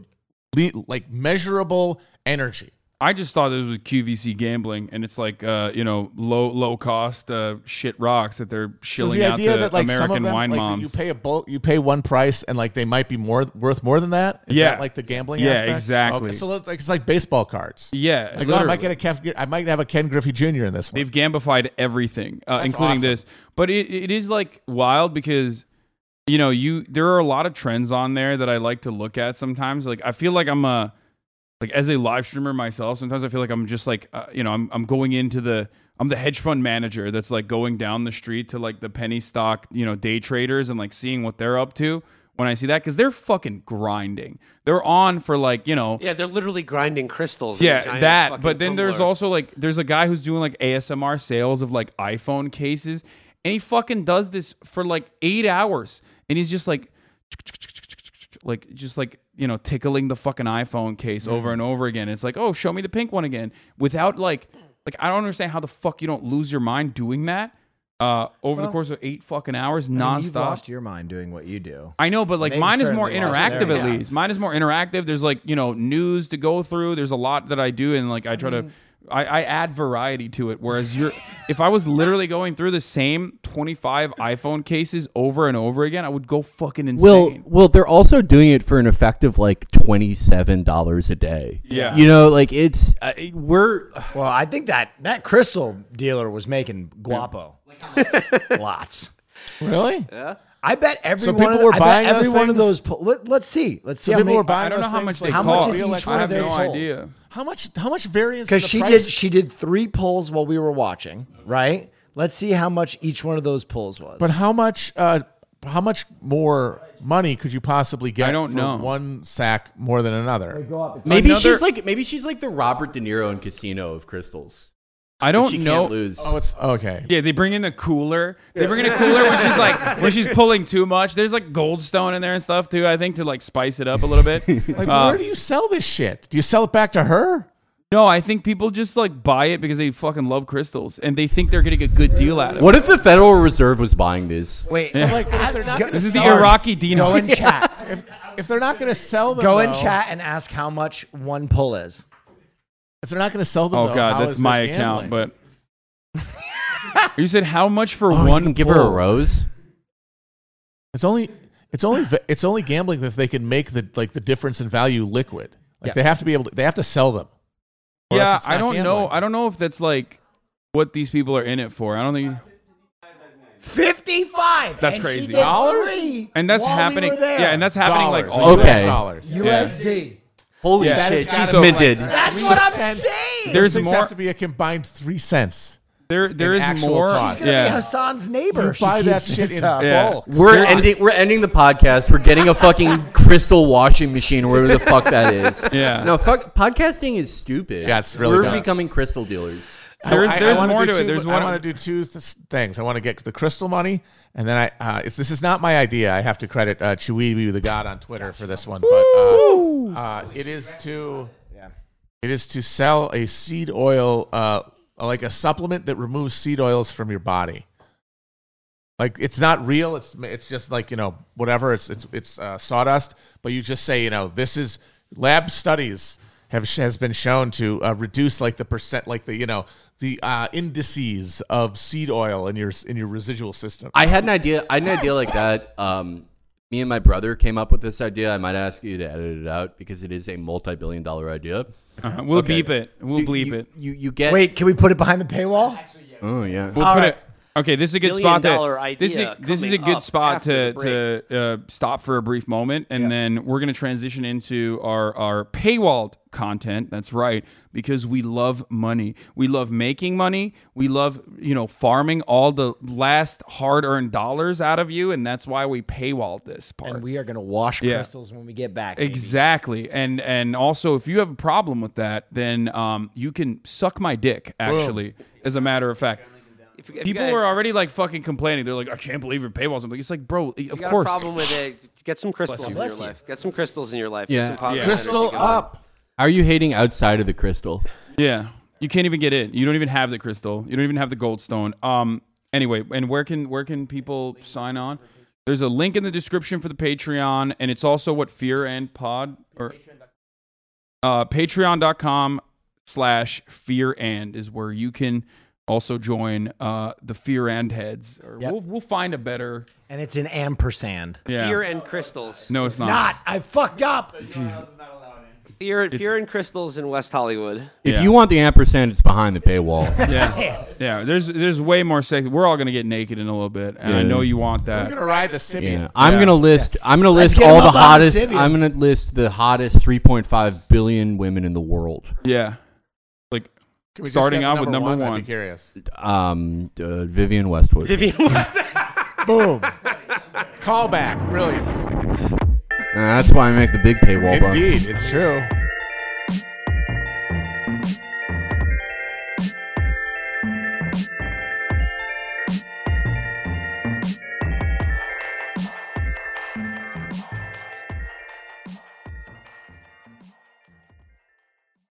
le- like measurable energy. I just thought this was QVC gambling, and it's like uh, you know low low cost uh, shit rocks that they're So shilling the out idea to that like American some of them wine like moms. you pay a bulk, you pay one price and like they might be more worth more than that. Is Yeah. that like the gambling. Yeah, aspect? exactly. Okay, so like it's like baseball cards. yeah, Like, oh, I might get a Kev, I might have a Ken Griffey Jr. in this one. They've gambified everything, uh, including awesome. this. But it, it is like wild because you know you there are a lot of trends on there that I like to look at sometimes. Like I feel like I'm a like as a live streamer myself. Sometimes I feel like I'm just like uh, you know I'm I'm going into the I'm the hedge fund manager that's like going down the street to like the penny stock you know day traders and like seeing what they're up to. When I see that, because they're fucking grinding. They're on for like you know Yeah, they're literally grinding crystals. yeah, that. But then there's also like there's a guy who's doing like ASMR sales of like iPhone cases, and he fucking does this for like eight hours, and he's just like, like just like you know tickling the fucking iPhone case over and over again. It's like, oh, show me the pink one again, without like, like I don't understand how the fuck you don't lose your mind doing that. Uh, over the course of eight fucking hours, I mean, nonstop. You've lost your mind doing what you do. I know, but like They've mine is more interactive at least. Mine is more interactive. There's like, you know, news to go through. There's a lot that I do and like I try to I, I add variety to it. Whereas you're [laughs] if I was literally going through the same 25 iPhone cases over and over again, I would go fucking insane. Well, well, they're also doing it for an effective like twenty seven dollars a day. Yeah. you know, like it's uh, we're [sighs] Well, I think that that crystal dealer was making guapo. [laughs] Lots. really? I bet every So one people of, were I bany bet those every one of those. Po- let, let's see. Let's see So how people many. were buying I don't know how much they like, How much cost. is real each I one have of no polls? idea. How much? How much variance? Because she price? did she did three polls while we were watching, right? Let's see how much each one of those polls was. But how much? Uh, how much more money could you possibly get I don't know. one sack more than another? Maybe Another- she's like maybe she's like the Robert De Niro in Casino of crystals. I don't she know. can't lose. Oh, it's okay. Yeah, they bring in the cooler. They bring in a cooler when she's like [laughs] when she's pulling too much. There's like goldstone in there and stuff too. I think to like spice it up a little bit. [laughs] Like, Uh, where do you sell this shit? Do you sell it back to her? no, I think people just like buy it because they fucking love crystals and they think they're getting a good deal out of it. What if the Federal Reserve was buying this? Wait, Like, but if they're not gonna This is the sell- Iraqi Dino. go in [laughs] chat. If, if they're not going to sell them, Go in though, chat and ask how much one pull is. If they're not going to sell them, Oh though, god, how that's is my account. But [laughs] you said how much for Oh, you one? can give her a rose. it's only it's only it's only gambling if they can make the like the difference in value liquid. Like Yeah. they have to be able to. They have to sell them. Yeah, I don't know. I don't know if that's like what these people are in it for. I don't think. 55. That's and crazy. Dollars? And that's while we happening. yeah, and that's happening dollars, like all. Okay. US dollars. USD. Holy Yeah. That shit, gotta she's be like- minted. That's what I'm cents. saying. There's Those things more- have to be a combined three cents. There, there in is actual more. cost. She's gonna be Yeah. Hasan's neighbor. You buy that shit in up. Yeah. We're ending. We're ending the podcast. We're getting a fucking [laughs] crystal washing machine or whatever the fuck that is. Yeah. No, fuck. Podcasting is stupid. Yeah, it's really We're dumb. becoming crystal dealers. There's- there's wanna more do to it. two- There's I want to do two th- things. I want to get the crystal money, and then I. Uh, it's, this is not my idea. I have to credit uh, Chewy, the god on Twitter, for this one. But uh, uh, it is to. It is to sell a seed oil, uh, like a supplement that removes seed oils from your body. Like it's not real. It's it's just like you know whatever. It's it's it's uh, sawdust. But you just say you know this is lab studies have has been shown to uh, reduce like the percent like the you know the uh, indices of seed oil in your in your residual system. I had an idea. I had an idea like that. Um, me and my brother came up with this idea. I might ask you to edit it out because it is a multi-billion dollar idea. Uh-huh. We'll Okay. beep it. We'll You- bleep you, it. You you get Wait, can we put it behind the paywall? Oh yeah. We'll All put right. it. Okay, this is a good spot to. idea This is this is a good spot to to uh, stop for a brief moment, and then we're gonna transition into our our paywalled content. That's right, because we love money. We love making money. We love you know farming all the last hard earned dollars out of you, and that's why we paywalled this part. And we are gonna wash Yeah. crystals when we get back. baby. Exactly, and and also if you have a problem with that, then um, you can suck my dick. Actually, as a matter of fact, If if people you got, were already like fucking complaining. They're like, I can't believe your paywalls. I'm like, it's like, bro, of you got course. a problem with it. Get some crystals in your Bless you. life. Get some crystals in your life. Yeah. Get some positive Crystal energy going. up. Are you hating outside of the crystal? Yeah, you can't even get in. You don't even have the crystal. You don't even have the goldstone. Um. Anyway, and where can where can people sign on? There's a link in the description for the Patreon, and it's also what Fear and Pod or uh, Patreon.com slash Fear and is where you can also join uh, the Fear and heads. Or Yep. we'll we'll find a better. and it's an ampersand. Yeah. Fear and crystals. no, it's not. Not. I fucked up. Fear, fear and crystals in West Hollywood. If Yeah. you want the ampersand, it's behind the paywall. [laughs] Yeah, yeah. There's there's way more sex. We're all gonna get naked in a little bit, and I Yeah. know you want that. We're gonna ride the Sybian. Yeah. I'm Yeah. gonna list. I'm gonna list get all the up on hottest. Sybian. I'm gonna list the hottest 3.5 billion women in the world. Yeah, like Can we starting get out with number I'd one. be curious. Um, uh, Vivienne Westwood. Vivienne [laughs] Boom. Callback. Brilliant. Uh, that's why I make the big paywall. bump. Indeed, it's true.